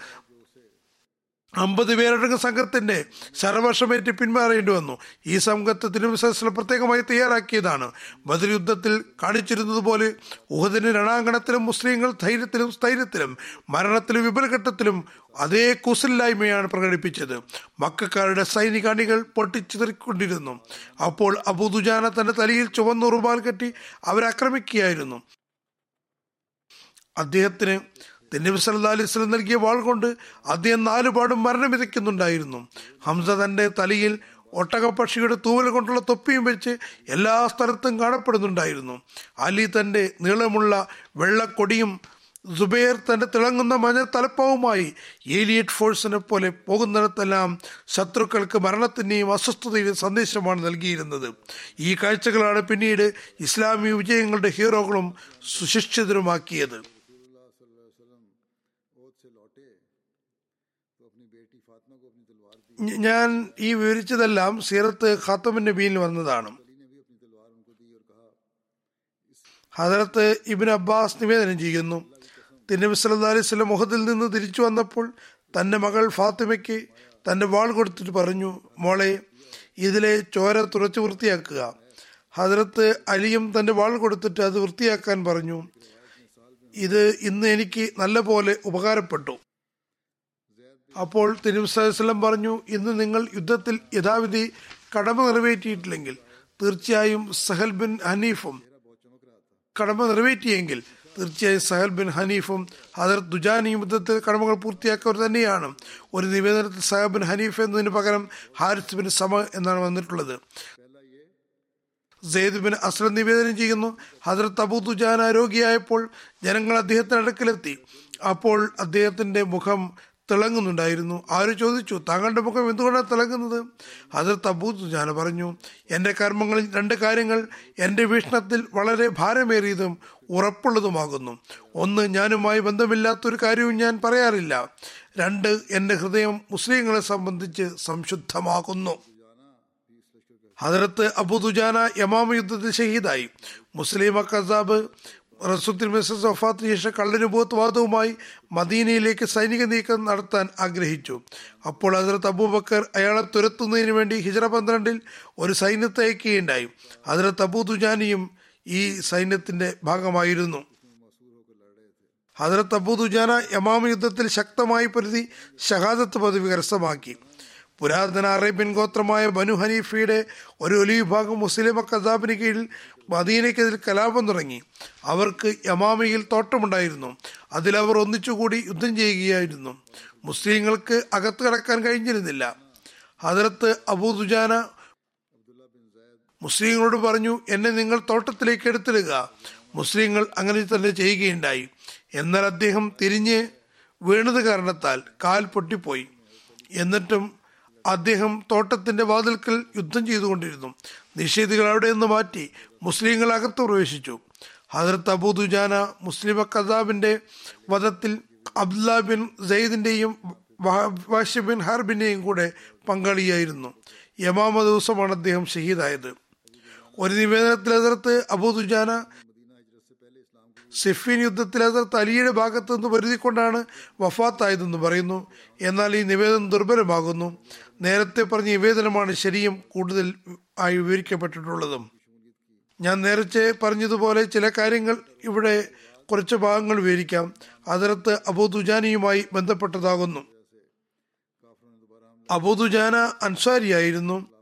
അമ്പത് പേരടങ്ങുന്ന സംഘത്തിന്റെ ശരവർഷമേറ്റ് പിന്മാറേണ്ടി വന്നു. ഈ സംഘത്തെ തിരുവിശ്വാസം പ്രത്യേകമായി തയ്യാറാക്കിയതാണ്. ബദർ യുദ്ധത്തിൽ കാണിച്ചിരുന്നത് പോലെ ഉഹദിന് രണാങ്കണത്തിലും മുസ്ലിങ്ങൾ ധൈര്യത്തിലും സ്ഥൈര്യത്തിലും മരണത്തിലും വിപുലഘട്ടത്തിലും അതേ കുസലില്ലായ്മയാണ് പ്രകടിപ്പിച്ചത്. മക്കാരുടെ സൈനിക അണികൾ പൊട്ടിച്ചിതറിക്കൊണ്ടിരുന്നു. അപ്പോൾ അബൂദുജാന തന്റെ തലയിൽ ചുവന്ന റുമാൽ കെട്ടി അവരെ ആക്രമിക്കുകയായിരുന്നു. അദ്ദേഹത്തിന് തിന്നബി സല്ലാ അലൈഹി സ്വലം നൽകിയ വാൾ കൊണ്ട് അദ്ദേഹം നാലുപാടും മരണം വിതയ്ക്കുന്നുണ്ടായിരുന്നു. ഹംസ തന്റെ തലയിൽ ഒട്ടകപ്പക്ഷിയുടെ തൂവൽ കൊണ്ടുള്ള തൊപ്പിയും വെച്ച് എല്ലാ സ്ഥലത്തും കാണപ്പെടുന്നുണ്ടായിരുന്നു. അലി തന്റെ നീളമുള്ള വെള്ളക്കൊടിയും സുബൈർ തന്റെ തിളങ്ങുന്ന മഞ്ഞ തലപ്പാവുമായി ഏലിയറ്റ് ഫോഴ്സിനെ പോലെ പോകുന്നിടത്തെല്ലാം ശത്രുക്കൾക്ക് മരണത്തിന്റെയും അസ്വസ്ഥതയുടെയും സന്ദേശമാണ് നൽകിയിരുന്നത്. ഈ കാഴ്ചകളാണ് പിന്നീട് ഇസ്ലാമിക വിജയങ്ങളുടെ ഹീറോകളും സുശിക്ഷിതരുമാക്കിയത് ഞാൻ ഈ വിവരിച്ചതെല്ലാം സീറത്ത് ഖാത്തബ് നബിയിൽ വന്നതാണ്. ഹജറത്ത് ഇബിൻ അബ്ബാസ് നിവേദനം ചെയ്യുന്നു. തിന്നബി സല്ലാ അലൈഹി സ്വലം മുഹത്തിൽ നിന്ന് തിരിച്ചു വന്നപ്പോൾ തന്റെ മകൾ ഫാത്തിമയ്ക്ക് തന്റെ വാൾ കൊടുത്തിട്ട് പറഞ്ഞു മോളെ ഇതിലെ ചോര തുറച്ച് വൃത്തിയാക്കുക. ഹജറത്ത് അലിയും തന്റെ വാൾ കൊടുത്തിട്ട് അത് വൃത്തിയാക്കാൻ പറഞ്ഞു. ഇത് ഇന്ന് എനിക്ക് നല്ലപോലെ ഉപകാരപ്പെട്ടു. അപ്പോൾ തിരുവസ്ലം പറഞ്ഞു ഇന്ന് നിങ്ങൾ യുദ്ധത്തിൽ യഥാവിധി കടമ നിറവേറ്റിയിട്ടില്ലെങ്കിൽ തീർച്ചയായും സഹൽ ബിൻ ഹനീഫും കടമ നിറവേറ്റിയെങ്കിൽ തീർച്ചയായും സഹൽ ബിൻ ഹനീഫും ഹദർ ദുജാനി യുദ്ധത്തിൽ കടമകൾ പൂർത്തിയാക്കിയവർ തന്നെയാണ്. ഒരു നിവേദനത്തിൽ സഹൽ ബിൻ ഹനീഫ് എന്നതിന് പകരം ഹാരിസ് ബിൻ സമ എന്നാണ് വന്നിട്ടുള്ളത്. സെയ്ദ് ബിൻ അസ്ലം നിവേദനം ചെയ്യുന്നു. ഹജറത്ത് അബൂ ദുജാൻ ആരോഗ്യയായപ്പോൾ ജനങ്ങൾ അദ്ദേഹത്തിന്റെ അടുക്കലെത്തി അപ്പോൾ അദ്ദേഹത്തിന്റെ മുഖം തിളങ്ങുന്നുണ്ടായിരുന്നു. ആര് ചോദിച്ചു? താങ്കളുടെ മുഖം എന്തുകൊണ്ടാണ് തിളങ്ങുന്നത്? അതിൽ അബൂ ഞാൻ പറഞ്ഞു എന്റെ കർമ്മങ്ങളിൽ രണ്ട് കാര്യങ്ങൾ എന്റെ വീക്ഷണത്തിൽ വളരെ ഭാരമേറിയതും ഉറപ്പുള്ളതുമാകുന്നു. ഒന്ന് ഞാനുമായി ബന്ധമില്ലാത്തൊരു കാര്യവും ഞാൻ പറയാറില്ല. രണ്ട് എന്റെ ഹൃദയം മുസ്ലിങ്ങളെ സംബന്ധിച്ച് സംശുദ്ധമാകുന്നു. ഹജറത്ത് അബുദുജാന യമാമ യുദ്ധത്തിൽ ഷഹീദായി. മുസ്ലിം കസാബ് റസൂത്തിൽ മിസസ് വഫാത്തിന് ശേഷം കള്ളനുഭവത്ത് വാദവുമായി മദീനയിലേക്ക് സൈനിക നീക്കം നടത്താൻ ആഗ്രഹിച്ചു. അപ്പോൾ ഹജറത്ത് അബൂബക്കർ അയാളെ തുരത്തുന്നതിന് വേണ്ടി ഹിജറ പന്ത്രണ്ടിൽ ഒരു സൈന്യത്തെ അയക്കുകയുണ്ടായി. ഹജറത്ത് അബൂദുജാനിയും ഈ സൈന്യത്തിന്റെ ഭാഗമായിരുന്നു. ഹജറത്ത് അബൂദുജാന യമാമ യുദ്ധത്തിൽ ശക്തമായി പൊരുതി ഷഹാദത്ത് പദവി കരസ്ഥമാക്കി. പുരാതന അറേബ്യൻ ഗോത്രമായ ബനു ഹനീഫയുടെ ഒരു ഒലി വിഭാഗം മുസ്ലിം കസാബിന് കീഴിൽ മദീനയ്ക്കെതിരെ കലാപം തുടങ്ങി. അവർക്ക് യമാമയിൽ തോട്ടമുണ്ടായിരുന്നു. അതിലവർ ഒന്നിച്ചുകൂടി യുദ്ധം ചെയ്യുകയായിരുന്നു. മുസ്ലിങ്ങൾക്ക് അകത്ത് കടക്കാൻ കഴിഞ്ഞിരുന്നില്ല. ഹജറത്ത് അബൂ ദുജാന മുസ്ലിങ്ങളോട് പറഞ്ഞു എന്നെ നിങ്ങൾ തോട്ടത്തിലേക്ക് എടുത്തിടുക. മുസ്ലിങ്ങൾ അങ്ങനെ തന്നെ ചെയ്യുകയുണ്ടായി. എന്നാൽ അദ്ദേഹം തിരിഞ്ഞ് വീണത് കാരണത്താൽ കാൽ പൊട്ടിപ്പോയി. എന്നിട്ടും അദ്ദേഹം തോട്ടത്തിന്റെ വാതിൽക്കൽ യുദ്ധം ചെയ്തുകൊണ്ടിരുന്നു. നിഷേധികൾ അവിടെ നിന്ന് മാറ്റി മുസ്ലിങ്ങൾ അകത്ത് പ്രവേശിച്ചു. ഹജറത്ത് അബൂദുജാന മുസ്ലിം കസാബിന്റെ വധത്തിൽ അബ്ദുല്ല ബിൻ സെയ്ദിന്റെയും വാഷി ബിൻ ഹർബിന്റെയും കൂടെ പങ്കാളിയായിരുന്നു. യമാമ ദിവസമാണ് അദ്ദേഹം ഷഹീദായത്. ഒരു നിവേദനത്തിൽ ഹസരത്ത് അബൂ ദുജാന സിഫീൻ യുദ്ധത്തിൽ ഹസരത്ത് തലിയുടെ ഭാഗത്തു നിന്ന് വരുതിക്കൊണ്ടാണ് വഫാത്തായതെന്ന് പറയുന്നു. എന്നാൽ ഈ നിവേദനം ദുർബലമാകുന്നു. നേരത്തെ പറഞ്ഞ നിവേദനമാണ് ശരിയും കൂടുതൽ ആയി വിവരിക്കപ്പെട്ടിട്ടുള്ളതും. ഞാൻ നേരത്തെ പറഞ്ഞതുപോലെ ചില കാര്യങ്ങൾ ഇവിടെ കുറച്ച് ഭാഗങ്ങൾ വിവരിക്കാം. അതിർത്ത് അബൂദുജാനിയുമായി ബന്ധപ്പെട്ടതാകുന്നു. അബൂദുജാന അൻസാരിയായിരുന്നു.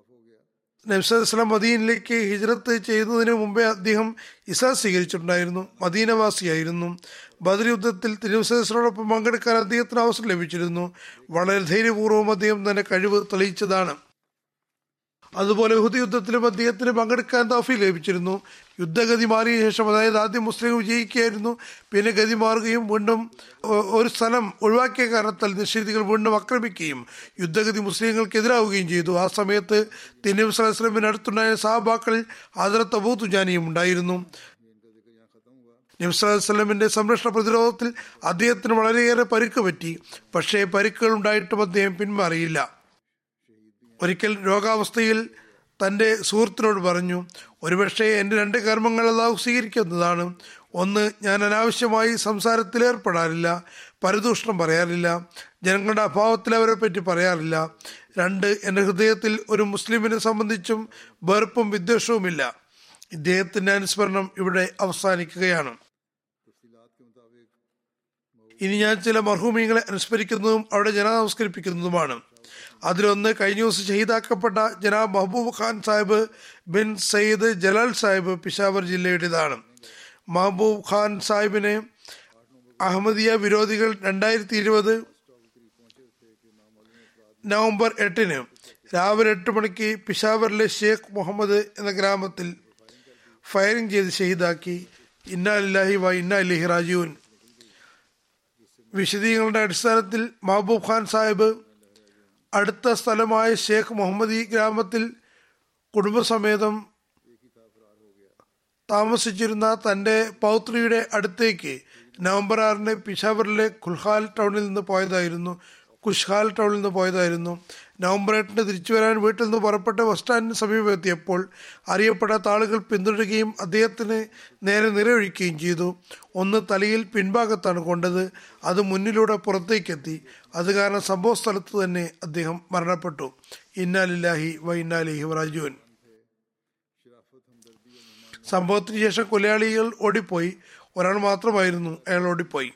നബ്സലാം മദീനിലേക്ക് ഹിജ്രത്ത് ചെയ്യുന്നതിന് മുമ്പേ അദ്ദേഹം ഇസ സ്വീകരിച്ചിട്ടുണ്ടായിരുന്നു. മദീനവാസിയായിരുന്നു. ബദർ യുദ്ധത്തിൽ തിരുവസലോടൊപ്പം പങ്കെടുക്കാൻ അദ്ദേഹത്തിന് അവസരം ലഭിച്ചിരുന്നു. വളരെ ധൈര്യപൂർവം അദ്ദേഹം തന്റെ കഴിവ് തെളിയിച്ചതാണ്. അതുപോലെ ഹുദ് യുദ്ധത്തിലും അദ്ദേഹത്തിന് പങ്കെടുക്കാൻ തൗഫി ലഭിച്ചിരുന്നു. യുദ്ധഗതി മാറിയ ശേഷം അതായത് ആദ്യം മുസ്ലിം വിജയിക്കുകയായിരുന്നു. പിന്നെ ഗതി മാറുകയും വീണ്ടും ഒരു സ്ഥലം ഒഴിവാക്കിയ കാരണത്താൽ നിഷേധികൾ വീണ്ടും ആക്രമിക്കുകയും യുദ്ധഗതി മുസ്ലിങ്ങൾക്കെതിരാവുകയും ചെയ്തു. ആ സമയത്ത് തിന്നബ് സലഹ്സ്ലമിന് അടുത്തുണ്ടായ ആദരത്ത ആദരത്ത് അബൂ തുജാനിയും ഉണ്ടായിരുന്നു. നബ്സലമിന്റെ സംരക്ഷണ പ്രതിരോധത്തിൽ അദ്ദേഹത്തിന് വളരെയേറെ പരുക്ക് പറ്റി. പക്ഷേ പരുക്കുകൾ ഉണ്ടായിട്ടും അദ്ദേഹം പിന്മാറിയില്ല. ഒരിക്കൽ രോഗാവസ്ഥയിൽ തന്റെ സുഹൃത്തിനോട് പറഞ്ഞു ഒരുപക്ഷേ എന്റെ രണ്ട് കർമ്മങ്ങൾ അള്ളാഹു സ്വീകരിക്കുന്നതാണ്. ഒന്ന് ഞാൻ അനാവശ്യമായി സംസാരത്തിൽ ഏർപ്പെടാറില്ല പരദൂഷണം പറയാറില്ല ജനങ്ങളുടെ അഭാവത്തിൽ അവരെ പറ്റി പറയാറില്ല. രണ്ട് എന്റെ ഹൃദയത്തിൽ ഒരു മുസ്ലിമിനെ സംബന്ധിച്ചും വെറുപ്പും വിദ്വേഷവുമില്ല. ഇദ്ദേഹത്തിന്റെ അനുസ്മരണം ഇവിടെ അവസാനിക്കുകയാണ്. ഇനി ഞാൻ ചില മർഹൂമീങ്ങളെ അനുസ്മരിക്കുന്നതും അവിടെ ജനനമസ്കരിപ്പിക്കുന്നതുമാണ് അതിലൊന്ന് കഴിഞ്ഞ ദിവസം ഷഹീദാക്കപ്പെട്ട ജനാബ് മഹബൂബ് ഖാൻ സാഹിബ് ബിൻ സയ്യിദ് ജലാൽ സാഹിബ് പിഷാവർ ജില്ലയുടേതാണ്. മഹബൂബ് ഖാൻ സാഹിബിനെ അഹമ്മദിയ വിരോധികൾ രണ്ടായിരത്തി ഇരുപത് നവംബർ എട്ടിന് രാവിലെ എട്ട് മണിക്ക് പിഷാവറിലെ ഷേഖ് മുഹമ്മദ് എന്ന ഗ്രാമത്തിൽ ഫയറിംഗ് ചെയ്ത് ഷഹീദാക്കി ഇന്നാലില്ലാഹി വ ഇന്നാ ഇലഹി റാജീവൻ വിശദീകരണങ്ങളുടെ അടിസ്ഥാനത്തിൽ മഹബൂബ് ഖാൻ സാഹിബ് അടുത്ത സ്ഥലമായ ഷേഖ് മുഹമ്മദി ഗ്രാമത്തിൽ കുടുംബസമേതം താമസിച്ചിരുന്ന തന്റെ പൗത്രിയുടെ അടുത്തേക്ക് നവംബർ ആറിന് പിഷാവറിലെ ഖുൽഹാൽ ടൗണിൽ നിന്ന് പോയതായിരുന്നു. കുഷ്ഹാൽ ടൗണിൽ നിന്ന് പോയതായിരുന്നു. നവംബർ എട്ടിന് തിരിച്ചു വരാൻ വീട്ടിൽ നിന്ന് പുറപ്പെട്ട് ബസ് സ്റ്റാൻഡിന് സമീപമെത്തിയപ്പോൾ അറിയപ്പെടാത്ത ആളുകൾ പിന്തുടരുകയും അദ്ദേഹത്തിന് നേരെ നിറയൊഴിക്കുകയും ചെയ്തു. ഒന്ന് തലയിൽ പിൻഭാഗത്താണ് കൊണ്ടത്. അത് മുന്നിലൂടെ പുറത്തേക്കെത്തി. അത് കാരണം സംഭവ സ്ഥലത്ത് തന്നെ അദ്ദേഹം മരണപ്പെട്ടു. ഇന്നാലില്ലാഹി വൈന്നാലിഹി റാജുവൻ സംഭവത്തിന് ശേഷം കൊലയാളികൾ ഓടിപ്പോയി. ഒരാൾ മാത്രമായിരുന്നു അയാൾ ഓടിപ്പോയി.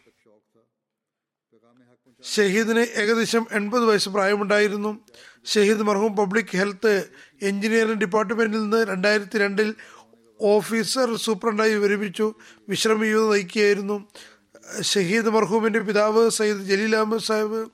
ഷഹീദിന് ഏകദേശം എൺപത് വയസ്സ് പ്രായമുണ്ടായിരുന്നു. ഷഹീദ് മർഹൂം പബ്ലിക് ഹെൽത്ത് എഞ്ചിനീയറിംഗ് ഡിപ്പാർട്ട്മെന്റിൽ നിന്ന് രണ്ടായിരത്തി രണ്ടിൽ ഓഫീസർ സൂപ്രണ്ടായി വിരമിച്ചു. വിശ്രമ ജീവിതം നയിക്കുകയായിരുന്നു. ഷഹീദ് മർഹൂമിന്റെ പിതാവ് സയ്യിദ് ജലീൽ അഹമ്മദ് സാഹിബ്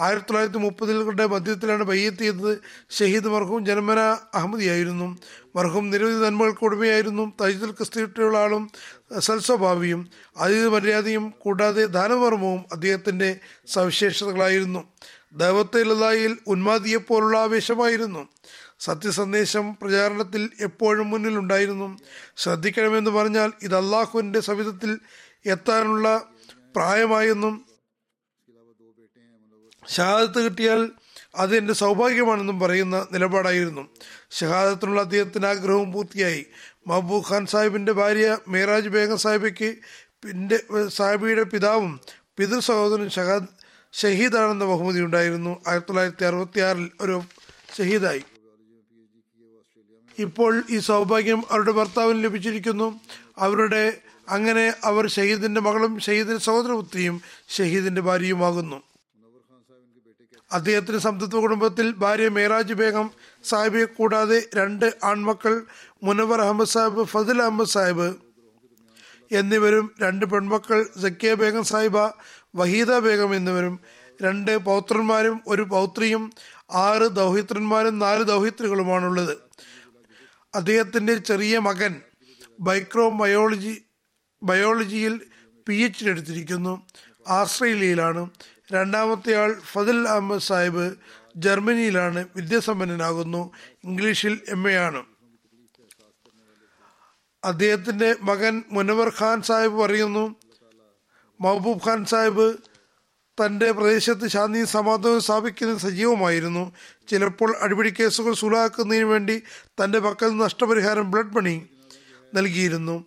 ആയിരത്തി തൊള്ളായിരത്തി മുപ്പതിലുകളുടെ മധ്യത്തിലാണ് ബയ്യത്ത് ചെയ്തത്. ഷഹീദ് മർഹൂം ജന്മന അഹമ്മദിയായിരുന്നു. മർഹൂം നിരവധി നന്മകൾക്ക് ഉടമയായിരുന്നു. തൈജുൽ ക്രിസ്തിയുള്ള ആളും സൽസ്വഭാവിയും അതീത മര്യാദയും കൂടാതെ ദാനമർമ്മവും അദ്ദേഹത്തിന്റെ സവിശേഷതകളായിരുന്നു. ദൈവത്തിലായിൽ ഉന്മാദിയെപ്പോലുള്ള ആവേശമായിരുന്നു. സത്യസന്ദേശം പ്രചാരണത്തിൽ എപ്പോഴും മുന്നിലുണ്ടായിരുന്നു. ശ്രദ്ധിക്കണമെന്ന് പറഞ്ഞാൽ ഇത് അള്ളാഹുവിന്റെ സവിധത്തിൽ എത്താനുള്ള പ്രായമായെന്നും ഷഹാദത്ത് കിട്ടിയാൽ അത് എന്റെ സൗഭാഗ്യമാണെന്നും പറയുന്ന നിലപാടായിരുന്നു. ഷഹാദത്തിനുള്ള അദ്ദേഹത്തിന് ആഗ്രഹവും പൂർത്തിയായി. മഹബൂബ് ഖാൻ സാഹിബിന്റെ ഭാര്യ മേറാജ് ബേഗം സാഹിബയ്ക്ക് പിന്നെ സാഹിബിയുടെ പിതാവും പിതൃ സഹോദരൻ ഷഹാദ് ഷഹീദാണെന്ന ബഹുമതി ഉണ്ടായിരുന്നു. ആയിരത്തി തൊള്ളായിരത്തി അറുപത്തി ആറിൽ ഒരു ഷഹീദായി. ഇപ്പോൾ ഈ സൗഭാഗ്യം അവരുടെ ഭർത്താവിന് ലഭിച്ചിരിക്കുന്നു. അവരുടെ അങ്ങനെ അവർ ഷഹീദിന്റെ മകളും ഷഹീദിന്റെ സഹോദരപുത്രിയും ഷഹീദിന്റെ ഭാര്യയുമാകുന്നു. അദ്ദേഹത്തിന്റെ സംതൃപ്ത കുടുംബത്തിൽ ഭാര്യ മേറാജ് ബേഗം സാഹിബെ കൂടാതെ രണ്ട് ആൺമക്കൾ മുനവർ അഹമ്മദ് സാഹിബ് ഫതിൽ അഹമ്മദ് സാഹിബ് എന്നിവരും രണ്ട് പെൺമക്കൾ സക്കിയ ബേഗം സാഹിബ വഹീദ ബേഗം എന്നിവരും രണ്ട് പൗത്രന്മാരും ഒരു പൗത്രിയും ആറ് ദൗഹിത്രന്മാരും നാല് ദൗഹിത്രികളുമാണുള്ളത്. അദ്ദേഹത്തിന്റെ ചെറിയ മകൻ മൈക്രോ ബയോളജി ബയോളജിയിൽ പി എച്ച് ഡി എടുത്തിരിക്കുന്നു. ആസ്ട്രേലിയയിലാണ്. രണ്ടാമത്തെ ആൾ ഫതിൽ അഹമ്മദ് സാഹിബ് ജർമ്മനിയിലാണ് വിദ്യാസമ്പന്നനാകുന്നു. ഇംഗ്ലീഷിൽ എം എ ആണ്. അദ്ദേഹത്തിന്റെ മകൻ മുനവർ ഖാൻ സാഹിബ് പറയുന്നു മഹബൂബ് ഖാൻ സാഹിബ് തന്റെ പ്രദേശത്ത് ശാന്തിയും സമാധാനവും സ്ഥാപിക്കുന്നത് സജീവമായിരുന്നു. ചിലപ്പോൾ അടിപിടി കേസുകൾ സുലാക്കുന്നതിന് വേണ്ടി തന്റെ പക്കൽ നഷ്ടപരിഹാരം ബ്ലഡ് മണി നൽകിയിരുന്നു.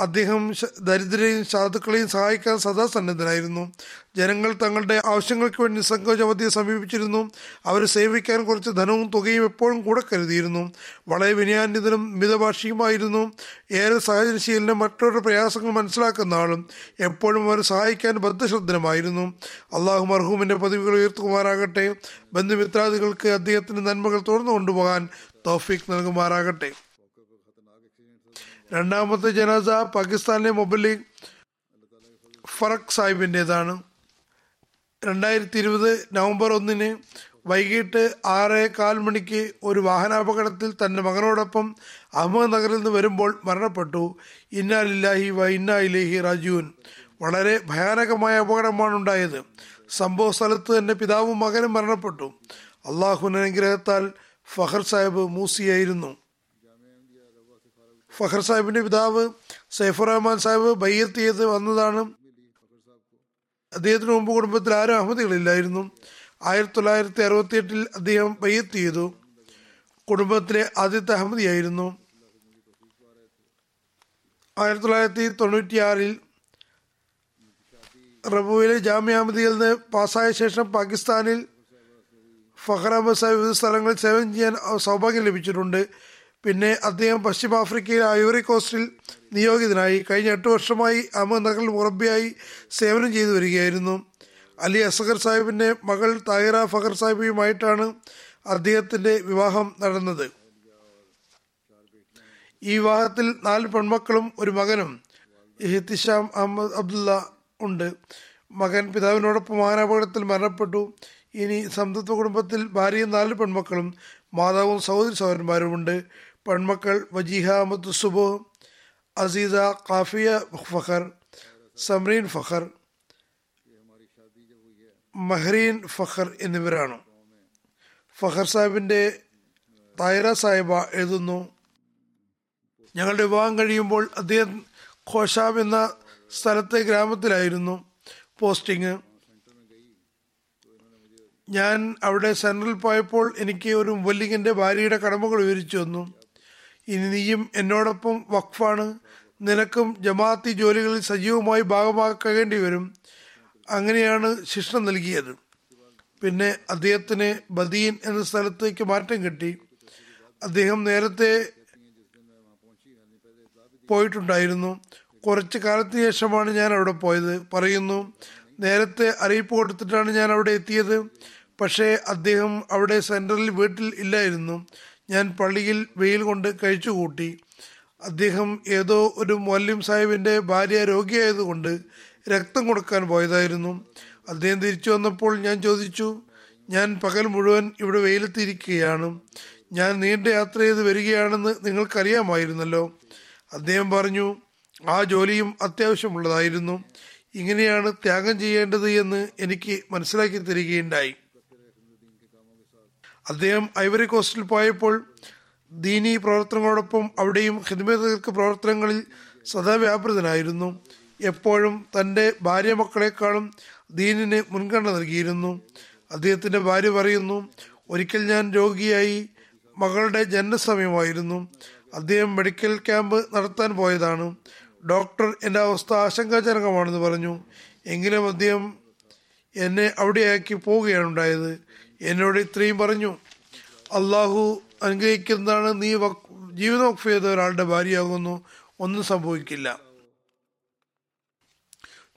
അദ്ദേഹം ദരിദ്രരെയും സാധുക്കളെയും സഹായിക്കാൻ സദാ സന്നദ്ധനായിരുന്നു ജനങ്ങൾ തങ്ങളുടെ ആവശ്യങ്ങൾക്ക് വേണ്ടി നിസ്സങ്കോചവതിയെ സമീപിച്ചിരുന്നു. അവരെ സേവിക്കാൻ കുറച്ച് ധനവും തുകയും എപ്പോഴും കൂടെ കരുതിയിരുന്നു. വളരെ വിനയാന്വിതനും മിതഭാഷിയുമായിരുന്നു. ഏറെ സഹജനശീലനം മറ്റൊരു പ്രയാസങ്ങൾ മനസ്സിലാക്കുന്ന ആളും എപ്പോഴും അവരെ സഹായിക്കാൻ ബദ്ധശ്രദ്ധനമായിരുന്നു. അള്ളാഹു മർഹൂമിന്റെ പദവികൾ ഉയർത്തുമാറാകട്ടെ. ബന്ധുമിത്രാദികൾക്ക് അദ്ദേഹത്തിന്റെ നന്മകൾ തുറന്നു കൊണ്ടുപോകാൻ തോഫീക്ക് നൽകുമാറാകട്ടെ. രണ്ടാമത്തെ ജനാസ പാകിസ്ഥാനിലെ മൊബൈൽ ഫറക് സാഹിബിന്റെതാണ്. രണ്ടായിരത്തി ഇരുപത് നവംബർ ഒന്നിന് വൈകിട്ട് ആറ് കാൽ മണിക്ക് ഒരു വാഹനാപകടത്തിൽ തന്റെ മകനോടൊപ്പം അഹമ്മദ് നഗറിൽ നിന്ന് വരുമ്പോൾ മരണപ്പെട്ടു. ഇന്നാലില്ലാഹി വ ഇന്നാ ഇലേഹി റാജുവിൻ വളരെ ഭയാനകമായ അപകടമാണ് ഉണ്ടായത്. സംഭവ സ്ഥലത്ത് തന്നെ പിതാവും മകനും മരണപ്പെട്ടു. അള്ളാഹുവിന്റെ അനുഗ്രഹത്താൽ ഫഹർ സാഹിബ് മൂസിയായിരുന്നു. ഫഖർ സാഹിബിന്റെ പിതാവ് സൈഫുർ റഹ്മാൻ സാഹിബ് ബയ്യത്ത് ചെയ്ത് വന്നതാണ്. അദ്ദേഹത്തിന് മുമ്പ് കുടുംബത്തിൽ ആരും അഹമ്മദികളില്ലായിരുന്നു. ആയിരത്തി തൊള്ളായിരത്തി അറുപത്തി എട്ടിൽ അദ്ദേഹം ബയ്യത്ത് ചെയ്തു. കുടുംബത്തിലെ ആദ്യത്തെ അഹമ്മദിയായിരുന്നു. ആയിരത്തി തൊള്ളായിരത്തി തൊണ്ണൂറ്റിയാറിൽ റബുവിലെ ജാമ്യ അഹമ്മദിയിൽ നിന്ന് പാസ്സായ ശേഷം പാകിസ്ഥാനിൽ ഫഹർ അഹമ്മദ് സാഹിബ് വിവിധ സ്ഥലങ്ങളിൽ സേവനം ചെയ്യാൻ സൗഭാഗ്യം ലഭിച്ചിട്ടുണ്ട്. പിന്നെ അദ്ദേഹം പശ്ചിമ ആഫ്രിക്കയിലെ ഐവറി കോസ്റ്റിൽ നിയോഗിതനായി കഴിഞ്ഞ എട്ട് വർഷമായി അഹമ്മദ് മുറബിയായി സേവനം ചെയ്തു വരികയായിരുന്നു. അലി അസഗർ സാഹിബിന്റെ മകൾ താഹിറ ഫഖർ സാഹിബിയുമായിട്ടാണ് അദ്ദേഹത്തിന്റെ വിവാഹം നടന്നത്. ഈ വിവാഹത്തിൽ നാല് പെൺമക്കളും ഒരു മകനും ഇഹ്തിഷാം അഹമ്മദ് അബ്ദുള്ള ഉണ്ട്. മകൻ പിതാവിനോടൊപ്പം വാഹനാപകടത്തിൽ മരണപ്പെട്ടു. ഇനി സംതൃപ്ത കുടുംബത്തിൽ ഭാര്യയും നാല് പെൺമക്കളും മാതാവും സഹോദരി സഹോദരന്മാരുമുണ്ട്. പെൺമക്കൾ വജീഹ അഹമ്മദ് സുബു അസീസ കാഫിയ ഫഖർ സമറീൻ ഫഖർ മഹ്രീൻ ഫഖർ എന്നിവരാണ്. ഫഖർ സാഹിബിന്റെ തായറ സാഹിബ എഴുതുന്നു ഞങ്ങളുടെ വിവാഹം കഴിയുമ്പോൾ അദ്ദേഹം ഖോഷാബ് എന്ന സ്ഥലത്തെ ഗ്രാമത്തിലായിരുന്നു പോസ്റ്റിങ്. ഞാൻ അവിടെ സെൻട്രൽ പോയപ്പോൾ എനിക്ക് ഒരു മുല്ലിങ്ങിന്റെ ഭാര്യയുടെ കടമകൾ വിവരിച്ചു ഇനി നീയും എന്നോടൊപ്പം വഖഫാണ്. നിനക്കും ജമാഅത്തി ജോലികളിൽ സജീവമായി ഭാഗമാക്കേണ്ടി വരും. അങ്ങനെയാണ് ശിക്ഷ നൽകിയത്. പിന്നെ അദ്ദേഹത്തിന് ബദീൻ എന്ന സ്ഥലത്തേക്ക് മാറ്റം കിട്ടി. അദ്ദേഹം നേരത്തെ പോയിട്ടുണ്ടായിരുന്നു. കുറച്ച് കാലത്തിന് ശേഷമാണ് ഞാൻ അവിടെ പോയത്. പറയുന്നു നേരത്തെ അറിയിപ്പ് കൊടുത്തിട്ടാണ് ഞാൻ അവിടെ എത്തിയത്. പക്ഷേ അദ്ദേഹം അവിടെ സെൻട്രലിൽ വീട്ടിൽ ഇല്ലായിരുന്നു. ഞാൻ പള്ളിയിൽ വെയിൽ കൊണ്ട് കഴിച്ചുകൂട്ടി അദ്ദേഹം ഏതോ ഒരു മൊല്ലിം സാഹിബിന്റെ ഭാര്യ രോഗിയായതുകൊണ്ട് രക്തം കൊടുക്കാൻ പോയതായിരുന്നു. അദ്ദേഹം തിരിച്ചു വന്നപ്പോൾ ഞാൻ ചോദിച്ചു ഞാൻ പകൽ മുഴുവൻ ഇവിടെ വെയിലത്തിരിക്കുകയാണ്. ഞാൻ നീണ്ട യാത്ര ചെയ്ത് വരികയാണെന്ന് നിങ്ങൾക്കറിയാമായിരുന്നല്ലോ. അദ്ദേഹം പറഞ്ഞു ആ ജോലിയും അത്യാവശ്യമുള്ളതായിരുന്നു. ഇങ്ങനെയാണ് ത്യാഗം ചെയ്യേണ്ടത് എന്ന് എനിക്ക് മനസ്സിലാക്കി തരികയുണ്ടായി. അദ്ദേഹം ഐവറി കോസ്റ്റിൽ പോയപ്പോൾ ദീനി പ്രവർത്തനങ്ങളോടൊപ്പം അവിടെയും ഹിദ്മതകൾക്ക് പ്രവർത്തനങ്ങളിൽ സദാ വ്യാപൃതനായിരുന്നു. എപ്പോഴും തന്റെ ഭാര്യ മക്കളെക്കാളും ദീനിന് മുൻഗണന നൽകിയിരുന്നു. അദ്ദേഹത്തിന്റെ ഭാര്യ പറയുന്നു ഒരിക്കൽ ഞാൻ രോഗിയായി മകളുടെ ജനനസമയമായിരുന്നു. അദ്ദേഹം മെഡിക്കൽ ക്യാമ്പ് നടത്താൻ പോയതാണ്. ഡോക്ടർ എന്റെ അവസ്ഥ ആശങ്കാജനകമാണെന്ന് പറഞ്ഞു. എങ്കിലും അദ്ദേഹം എന്നെ അവിടെയാക്കി പോവുകയാണ് ഉണ്ടായത്. എന്നോട് ഇത്രയും പറഞ്ഞു. അള്ളാഹു അനുഗ്രഹിക്കുന്നതാണ് നീ ജീവിതം വഖഫ് ചെയ്ത ഒരാളുടെ ഭാര്യയാകുന്നു. ഒന്നും സംഭവിക്കില്ല.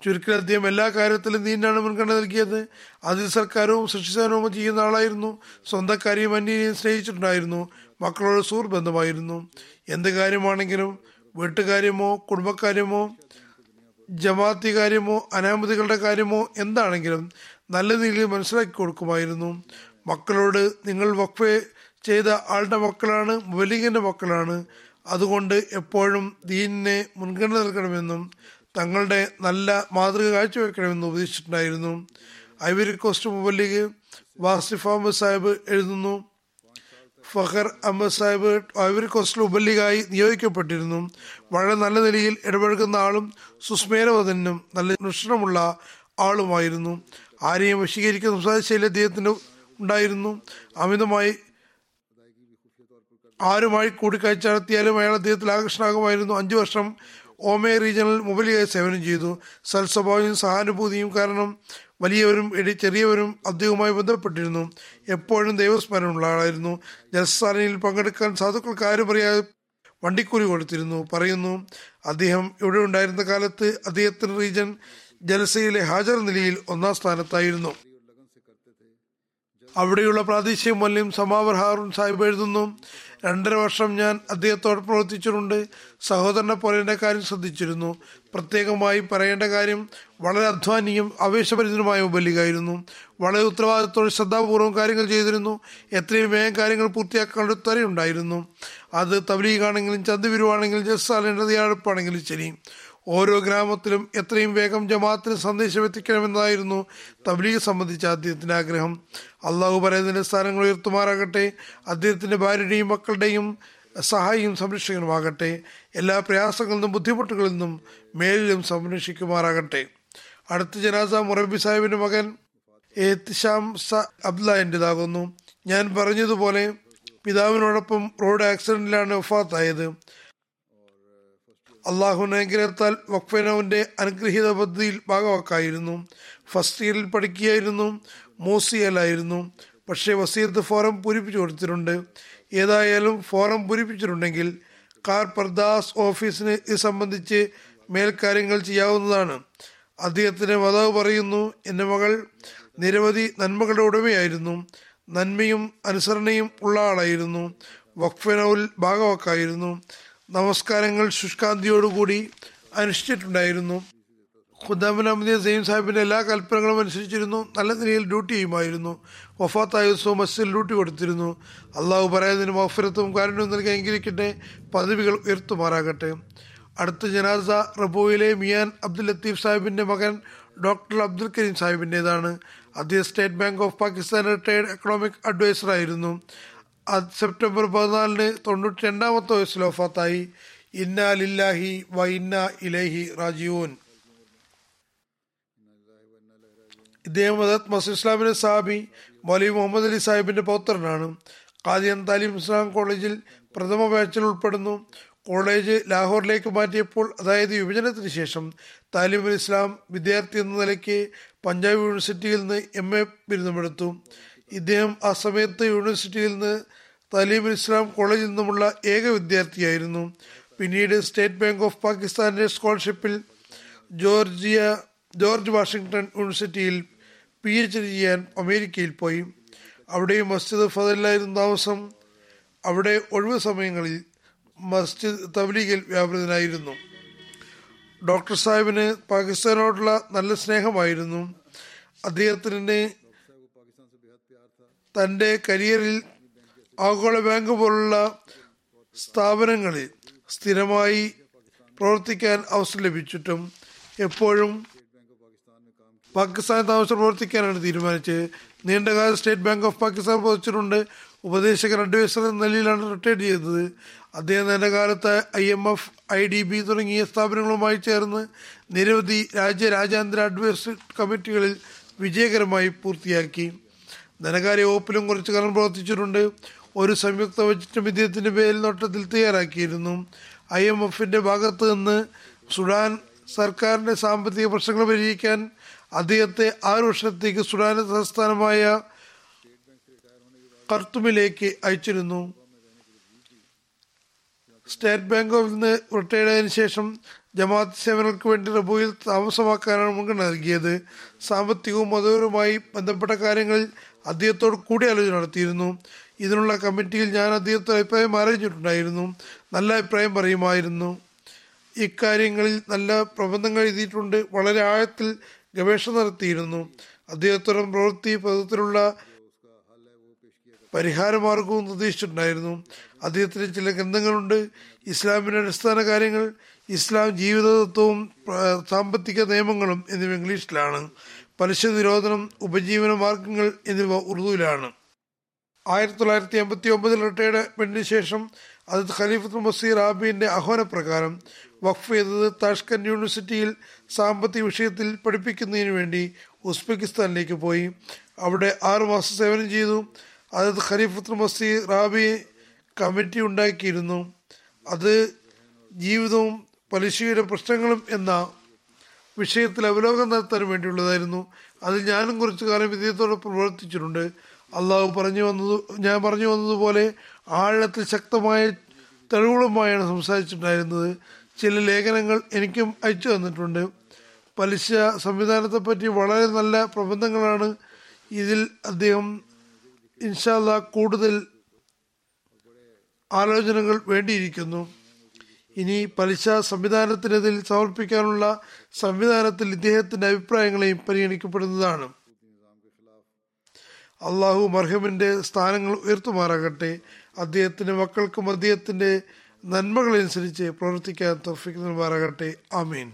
ചുരുക്കിൽ അദ്ദേഹം എല്ലാ കാര്യത്തിലും നീനാണ് മുൻഗണന നൽകിയത്. അതിൽ സർക്കാരവും സൃഷ്ടിസ്ഥാനവും ചെയ്യുന്ന ആളായിരുന്നു. സ്വന്തക്കാരെയും അന്യനെയും സ്നേഹിച്ചിട്ടുണ്ടായിരുന്നു. മക്കളോട് സുഹൃബന്ധമായിരുന്നു ബന്ധമായിരുന്നു. എന്ത് കാര്യമാണെങ്കിലും വീട്ടുകാര്യമോ കുടുംബക്കാര്യമോ ജമാഅത്തി കാര്യമോ അനാമതികളുടെ കാര്യമോ എന്താണെങ്കിലും നല്ല രീതിയിൽ മനസ്സിലാക്കി കൊടുക്കുമായിരുന്നു. മക്കളോട് നിങ്ങൾ വഖഫ് ചെയ്ത ആളുടെ മക്കളാണ് മുബലിങ്ങിന്റെ മക്കളാണ്. അതുകൊണ്ട് എപ്പോഴും ദീനിനെ മുൻഗണന നൽകണമെന്നും തങ്ങളുടെ നല്ല മാതൃക കാഴ്ചവെക്കണമെന്നും ഉപദേശിച്ചിട്ടുണ്ടായിരുന്നു. ഐവരി കോസ്റ്റ് മുബല്ലിഗ് വാസിഫ് അഹമ്മദ് സാഹിബ് എഴുതുന്നു. ഫഹർ അഹമ്മദ് സാഹിബ് ഐവറി കോസ്റ്റിൽ ഉപല്ലിഗായി നിയോഗിക്കപ്പെട്ടിരുന്നു. വളരെ നല്ല നിലയിൽ ഇടപഴകുന്ന ആളും സുസ്മേരവതനും നല്ല അനുഷ്ഠനമുള്ള ആളുമായിരുന്നു. ആരെയും വശീകരിക്കുന്ന സംസാരശൈലി അദ്ദേഹത്തിന് ഉണ്ടായിരുന്നു അമിതമായി ആരുമായി കൂടിക്കാഴ്ച നടത്തിയാലും അയാൾ അദ്ദേഹത്തിൽ ആകർഷണാകുമായിരുന്നു. അഞ്ചു വർഷം ഓമേ റീജിയണൽ മൊബൈലിയായി സേവനം ചെയ്തു. സൽസ്വഭാവവും സഹാനുഭൂതിയും കാരണം വലിയവരും ഇടി ചെറിയവരും അദ്ദേഹവുമായി ബന്ധപ്പെട്ടിരുന്നു. എപ്പോഴും ദൈവസ്മരണമുള്ള ആളായിരുന്നു. ജലസാലയിൽ പങ്കെടുക്കാൻ സാധുക്കൾക്ക് ആരും അറിയാതെ വണ്ടിക്കൂലി കൊടുത്തിരുന്നു. പറയുന്നു അദ്ദേഹം ഇവിടെ ഉണ്ടായിരുന്ന കാലത്ത് അദ്ദേഹത്തിന് റീജൻ ജലസയിലെ ഹാജർ നിലയിൽ ഒന്നാം സ്ഥാനത്തായിരുന്നു. അവിടെയുള്ള പ്രാദേശിക മല്യം സമാവർ ഹാറൂൺ സാഹിബ് എഴുതുന്നു രണ്ടര വർഷം ഞാൻ അദ്ദേഹത്തോട് പ്രവർത്തിച്ചിട്ടുണ്ട്. സഹോദരനെ പോലെ എന്റെ കാര്യം ശ്രദ്ധിച്ചിരുന്നു. പ്രത്യേകമായി പറയേണ്ട കാര്യം വളരെ അധ്വാനിയും ആവേശപരിതനുമായ മുബല്ലികായിരുന്നു വളരെ ഉത്തരവാദിത്തോടെ ശ്രദ്ധാപൂർവം കാര്യങ്ങൾ ചെയ്തിരുന്നു. എത്രയും വേഗം കാര്യങ്ങൾ പൂർത്തിയാക്കാനുള്ള ത്വരയുണ്ടായിരുന്നു. അത് തബ്ലീഗാണെങ്കിലും ചന്തുവിരുവാണെങ്കിലും ജസ്സാലിന്റെ തയ്യാറെടുപ്പാണെങ്കിലും ശരി. ഓരോ ഗ്രാമത്തിലും എത്രയും വേഗം ജമാഅത്തിന് സന്ദേശം എത്തിക്കണമെന്നായിരുന്നു തബ്ലീഗ് സംബന്ധിച്ച അദ്ദേഹത്തിന്റെ ആഗ്രഹം. അള്ളാഹു പറയുന്നതിന്റെ സ്ഥാനങ്ങൾ ഉയർത്തുമാറാകട്ടെ അദ്ദേഹത്തിന്റെ ഭാര്യയുടെയും മക്കളുടെയും സഹായിയും സംരക്ഷകനുമാകട്ടെ എല്ലാ പ്രയാസങ്ങളിൽ നിന്നും ബുദ്ധിമുട്ടുകളിൽ നിന്നും മേലിലും സംരക്ഷിക്കുമാറാകട്ടെ. അടുത്ത ജനാസ മുറബി സാഹിബിന്റെ മകൻ ഏത്തിഷാം സ അബ്ദുള്ളന്റെതാകുന്നു ഞാൻ പറഞ്ഞതുപോലെ പിതാവിനോടൊപ്പം റോഡ് ആക്സിഡന്റിലാണ് വഫാത്തായത്. അള്ളാഹുവിന്റെ അനുഗ്രഹത്താൽ വഖഫനവന്റെ അനുഗ്രഹീത പദ്ധതിയിൽ ഭാഗവാക്കായിരുന്നു. ഫസ്റ്റ് ഇയറിൽ പഠിക്കുകയായിരുന്നു. മൂസിയലായിരുന്നു പക്ഷേ വസീത്ത് ഫോറം പൂരിപ്പിച്ചു കൊടുത്തിട്ടുണ്ട്. ഏതായാലും ഫോറം പൂരിപ്പിച്ചിട്ടുണ്ടെങ്കിൽ കാർ പർദാസ് ഓഫീസിന് ഇത് സംബന്ധിച്ച് മേൽക്കാര്യങ്ങൾ ചെയ്യാവുന്നതാണ്. അദ്ദേഹത്തിന്റെ മാതാവ് പറയുന്നു എന്റെ മകൾ നിരവധി നന്മകളുടെ ഉടമയായിരുന്നു. നന്മയും അനുസരണയും ഉള്ള ആളായിരുന്നു. വഖഫനൌൽ ഭാഗവാക്കായിരുന്നു. നമസ്കാരങ്ങൾ ശുഷ്കാന്തിയോടുകൂടി അനുഷ്ഠിച്ചിട്ടുണ്ടായിരുന്നു. ഖുദാമിൻ അഹമ്മദ് സൈം സാഹിബിന്റെ എല്ലാ കൽപ്പനകളും അനുസരിച്ചിരുന്നു. നല്ല നിലയിൽ ഡ്യൂട്ടി ചെയ്യുമായിരുന്നു. വഫാത്തായ ദിവസവും മസ്ജിദിൽ ഡ്യൂട്ടി കൊടുത്തിരുന്നു. അള്ളാഹു പറയുന്നതിന് മഫരത്തും കാരുണ്യവും നൽകി അംഗീകരിക്കട്ടെ. പദവികൾ ഉയർത്തുമാറാകട്ടെ. അടുത്ത ജനാസ റബോയിലെ മിയാൻ അബ്ദുൽ ലത്തീഫ് സാഹിബിന്റെ മകൻ ഡോക്ടർ അബ്ദുൽ കരീം സാഹിബിന്റേതാണ് അദ്ദേഹം State Bank of Pakistan retired economic adviser ആയിരുന്നു അത് സെപ്റ്റംബർ പതിനാലിന് തൊണ്ണൂറ്റി രണ്ടാമത്തെ വയസ്സിൽ വഫാത്തായി. ഇന്ന ലില്ലാഹി വ ഇന്ന ഇലഹി റാജീവൂൻ ഇദ്ദേഹം മദത് മസു ഇസ്ലാമിന്റെ സാബി മൗലവി മുഹമ്മദ് അലി സാഹിബിന്റെ പൗത്രനാണ്. ഖാദിയൻ താലിം ഇസ്ലാം കോളേജിൽ പ്രഥമ ബാച്ചിൽ ഉൾപ്പെടുന്നു. കോളേജ് ലാഹോറിലേക്ക് മാറ്റിയപ്പോൾ അതായത് വിഭജനത്തിന് ശേഷം താലിമുൽ ഇസ്ലാം വിദ്യാർത്ഥി എന്ന നിലയ്ക്ക് പഞ്ചാബ് യൂണിവേഴ്സിറ്റിയിൽ നിന്ന് എം എ ബിരുദമെടുത്തു. ഇദ്ദേഹം ആ സമയത്ത് യൂണിവേഴ്സിറ്റിയിൽ നിന്ന് താലിമുൽ ഇസ്ലാം കോളേജിൽ നിന്നുമുള്ള ഏക വിദ്യാർത്ഥിയായിരുന്നു. പിന്നീട് സ്റ്റേറ്റ് ബാങ്ക് ഓഫ് പാകിസ്ഥാന്റെ സ്കോളർഷിപ്പിൽ ജോർജിയ ജോർജ് വാഷിങ്ടൺ യൂണിവേഴ്സിറ്റിയിൽ പി എച്ച് ഡി ചെയ്യാൻ അമേരിക്കയിൽ പോയി. അവിടെയും മസ്ജിദ് ഫതലിലായിരുന്നു താമസം. അവിടെ ഒഴിവ് സമയങ്ങളിൽ മസ്ജിദ് തബ്ലീഗിൽ വ്യാപൃതനായിരുന്നു. ഡോക്ടർ സാഹിബിന് പാകിസ്ഥാനോടുള്ള നല്ല സ്നേഹമായിരുന്നു. അദ്ദേഹത്തിന് തന്റെ കരിയറിൽ ആഗോള ബാങ്ക് പോലുള്ള സ്ഥാപനങ്ങളിൽ സ്ഥിരമായി പ്രവർത്തിക്കാൻ അവസരം ലഭിച്ചിട്ടും എപ്പോഴും പാകിസ്ഥാൻ താമസം പ്രവർത്തിക്കാനാണ് തീരുമാനിച്ചത് നീണ്ടകാലം സ്റ്റേറ്റ് ബാങ്ക് ഓഫ് പാകിസ്ഥാൻ പ്രവർത്തിച്ചിട്ടുണ്ട്. ഉപദേശകൻ അഡ്വൈസർ എന്ന നിലയിലാണ് റിട്ടയർ ചെയ്തത്. അദ്ദേഹം തന്റെ കാലത്ത് I M F I D B തുടങ്ങിയ സ്ഥാപനങ്ങളുമായി ചേർന്ന് നിരവധി രാജ്യ രാജ്യാന്തര അഡ്വൈസറി കമ്മിറ്റികളിൽ വിജയകരമായി പൂർത്തിയാക്കി. ധനകാര്യ വകുപ്പിലും കുറച്ചു കാലം പ്രവർത്തിച്ചിട്ടുണ്ട്. ഒരു സംയുക്ത ബജറ്റ് വിധേയത്തിന്റെ പേരിൽ നോട്ടത്തിൽ തയ്യാറാക്കിയിരുന്നു. ഐ എം എഫിന്റെ ഭാഗത്ത് നിന്ന് സുഡാൻ സർക്കാരിന്റെ സാമ്പത്തിക പ്രശ്നങ്ങൾ പരിഹരിക്കാൻ അദ്ദേഹത്തെ ആറ് വർഷത്തേക്ക് സുഡാൻ തലസ്ഥാനമായ കർത്തുമിലേക്ക് അയച്ചിരുന്നു. സ്റ്റേറ്റ് ബാങ്ക് ഓഫ് നിന്ന് റിട്ടയർഡ് ആയതിനു ശേഷം ജമാഅത്ത് സേവനങ്ങൾക്ക് വേണ്ടി റബുയിൽ താമസമാക്കാനാണ് മുൻഗണന നൽകിയത്. സാമ്പത്തികവും മതപരവുമായി ബന്ധപ്പെട്ട കാര്യങ്ങളിൽ അദ്ദേഹത്തോട് കൂടിയാലോചന നടത്തിയിരുന്നു. ഇതിനുള്ള കമ്മിറ്റിയിൽ ഞാൻ അദ്ദേഹത്തെ അഭിപ്രായം അറിയിച്ചിട്ടുണ്ടായിരുന്നു നല്ല അഭിപ്രായം പറയുമായിരുന്നു. ഇക്കാര്യങ്ങളിൽ നല്ല പ്രബന്ധങ്ങൾ എഴുതിയിട്ടുണ്ട്. വളരെ ആഴത്തിൽ ഗവേഷണം നടത്തിയിരുന്നു. അദ്ദേഹത്തോടും പ്രവൃത്തി പദത്തിലുള്ള പരിഹാരമാർഗവും നിർദ്ദേശിച്ചിട്ടുണ്ടായിരുന്നു. അദ്ദേഹത്തിന് ചില ഗ്രന്ഥങ്ങളുണ്ട്. ഇസ്ലാമിന്റെ അടിസ്ഥാന കാര്യങ്ങൾ ഇസ്ലാം ജീവിതതത്വവും സാമ്പത്തിക നിയമങ്ങളും എന്നിവ ഇംഗ്ലീഷിലാണ്. പലിശ നിരോധനം ഉപജീവന മാർഗങ്ങൾ എന്നിവ ഉറുദുവിലാണ്. ആയിരത്തി തൊള്ളായിരത്തി എൺപത്തി ഒമ്പതിൽ റിട്ടയർമെന്റിന് ശേഷം അത് ഖലീഫത്ത് മസീർ ആബിന്റെ ആഹ്വാനപ്രകാരം വഖഫ് ചെയ്തത് താഷ്കൻ യൂണിവേഴ്സിറ്റിയിൽ സാമ്പത്തിക വിഷയത്തിൽ പഠിപ്പിക്കുന്നതിന് വേണ്ടി ഉസ്ബെക്കിസ്ഥാനിലേക്ക് പോയി. അവിടെ ആറുമാസം സേവനം ചെയ്തു. അതത് ഖലീഫത്ത് മസീർ റാബി കമ്മിറ്റി ഉണ്ടാക്കിയിരുന്നു. അത് ജീവിതവും പലിശയുടെ പ്രശ്നങ്ങളും എന്ന വിഷയത്തിൽ അവലോകനം നടത്താൻ വേണ്ടിയുള്ളതായിരുന്നു. അതിൽ ഞാനും കുറച്ചു കാലം വിജയത്തോടെ പ്രവർത്തിച്ചിട്ടുണ്ട്. അള്ളാഹു പറഞ്ഞു വന്നത് ഞാൻ പറഞ്ഞു വന്നതുപോലെ ആഴത്തിൽ ശക്തമായ തെളിവുകളുമായാണ് സംസാരിച്ചിട്ടുണ്ടായിരുന്നത്. ചില ലേഖനങ്ങൾ എനിക്കും അയച്ചു തന്നിട്ടുണ്ട്. പലിശ സംവിധാനത്തെപ്പറ്റി വളരെ നല്ല പ്രബന്ധങ്ങളാണ് ഇതിൽ അദ്ദേഹം ഇൻഷാല്ല കൂടുതൽ ആലോചനകൾ വേണ്ടിയിരിക്കുന്നു. ഇനി പലിശ സംവിധാനത്തിനെതിൽ സമർപ്പിക്കാനുള്ള സംവിധാനത്തിൽ ഇദ്ദേഹത്തിന്റെ അഭിപ്രായങ്ങളെയും പരിഗണിക്കപ്പെടുന്നതാണ്. അള്ളാഹു മർഹമിന്റെ സ്ഥാനങ്ങൾ ഉയർത്തുമാറാകട്ടെ. അദ്ദേഹത്തിന്റെ മക്കൾക്കും അദ്ദേഹത്തിന്റെ നന്മകളനുസരിച്ച് പ്രവർത്തിക്കാൻ തൗഫീഖ് നൽകുമാറാകട്ടെ. ആമീൻ.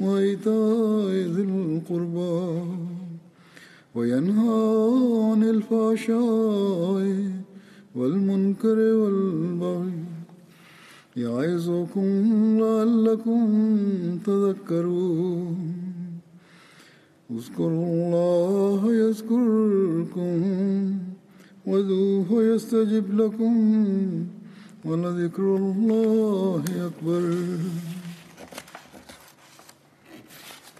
وإيتاء ذي القربى وينهى عن الفحشاء والمنكر والبغي يعظكم لعلكم تذكرون اذكروا الله يذكركم وذوه يستجب لكم ولذكر الله أكبر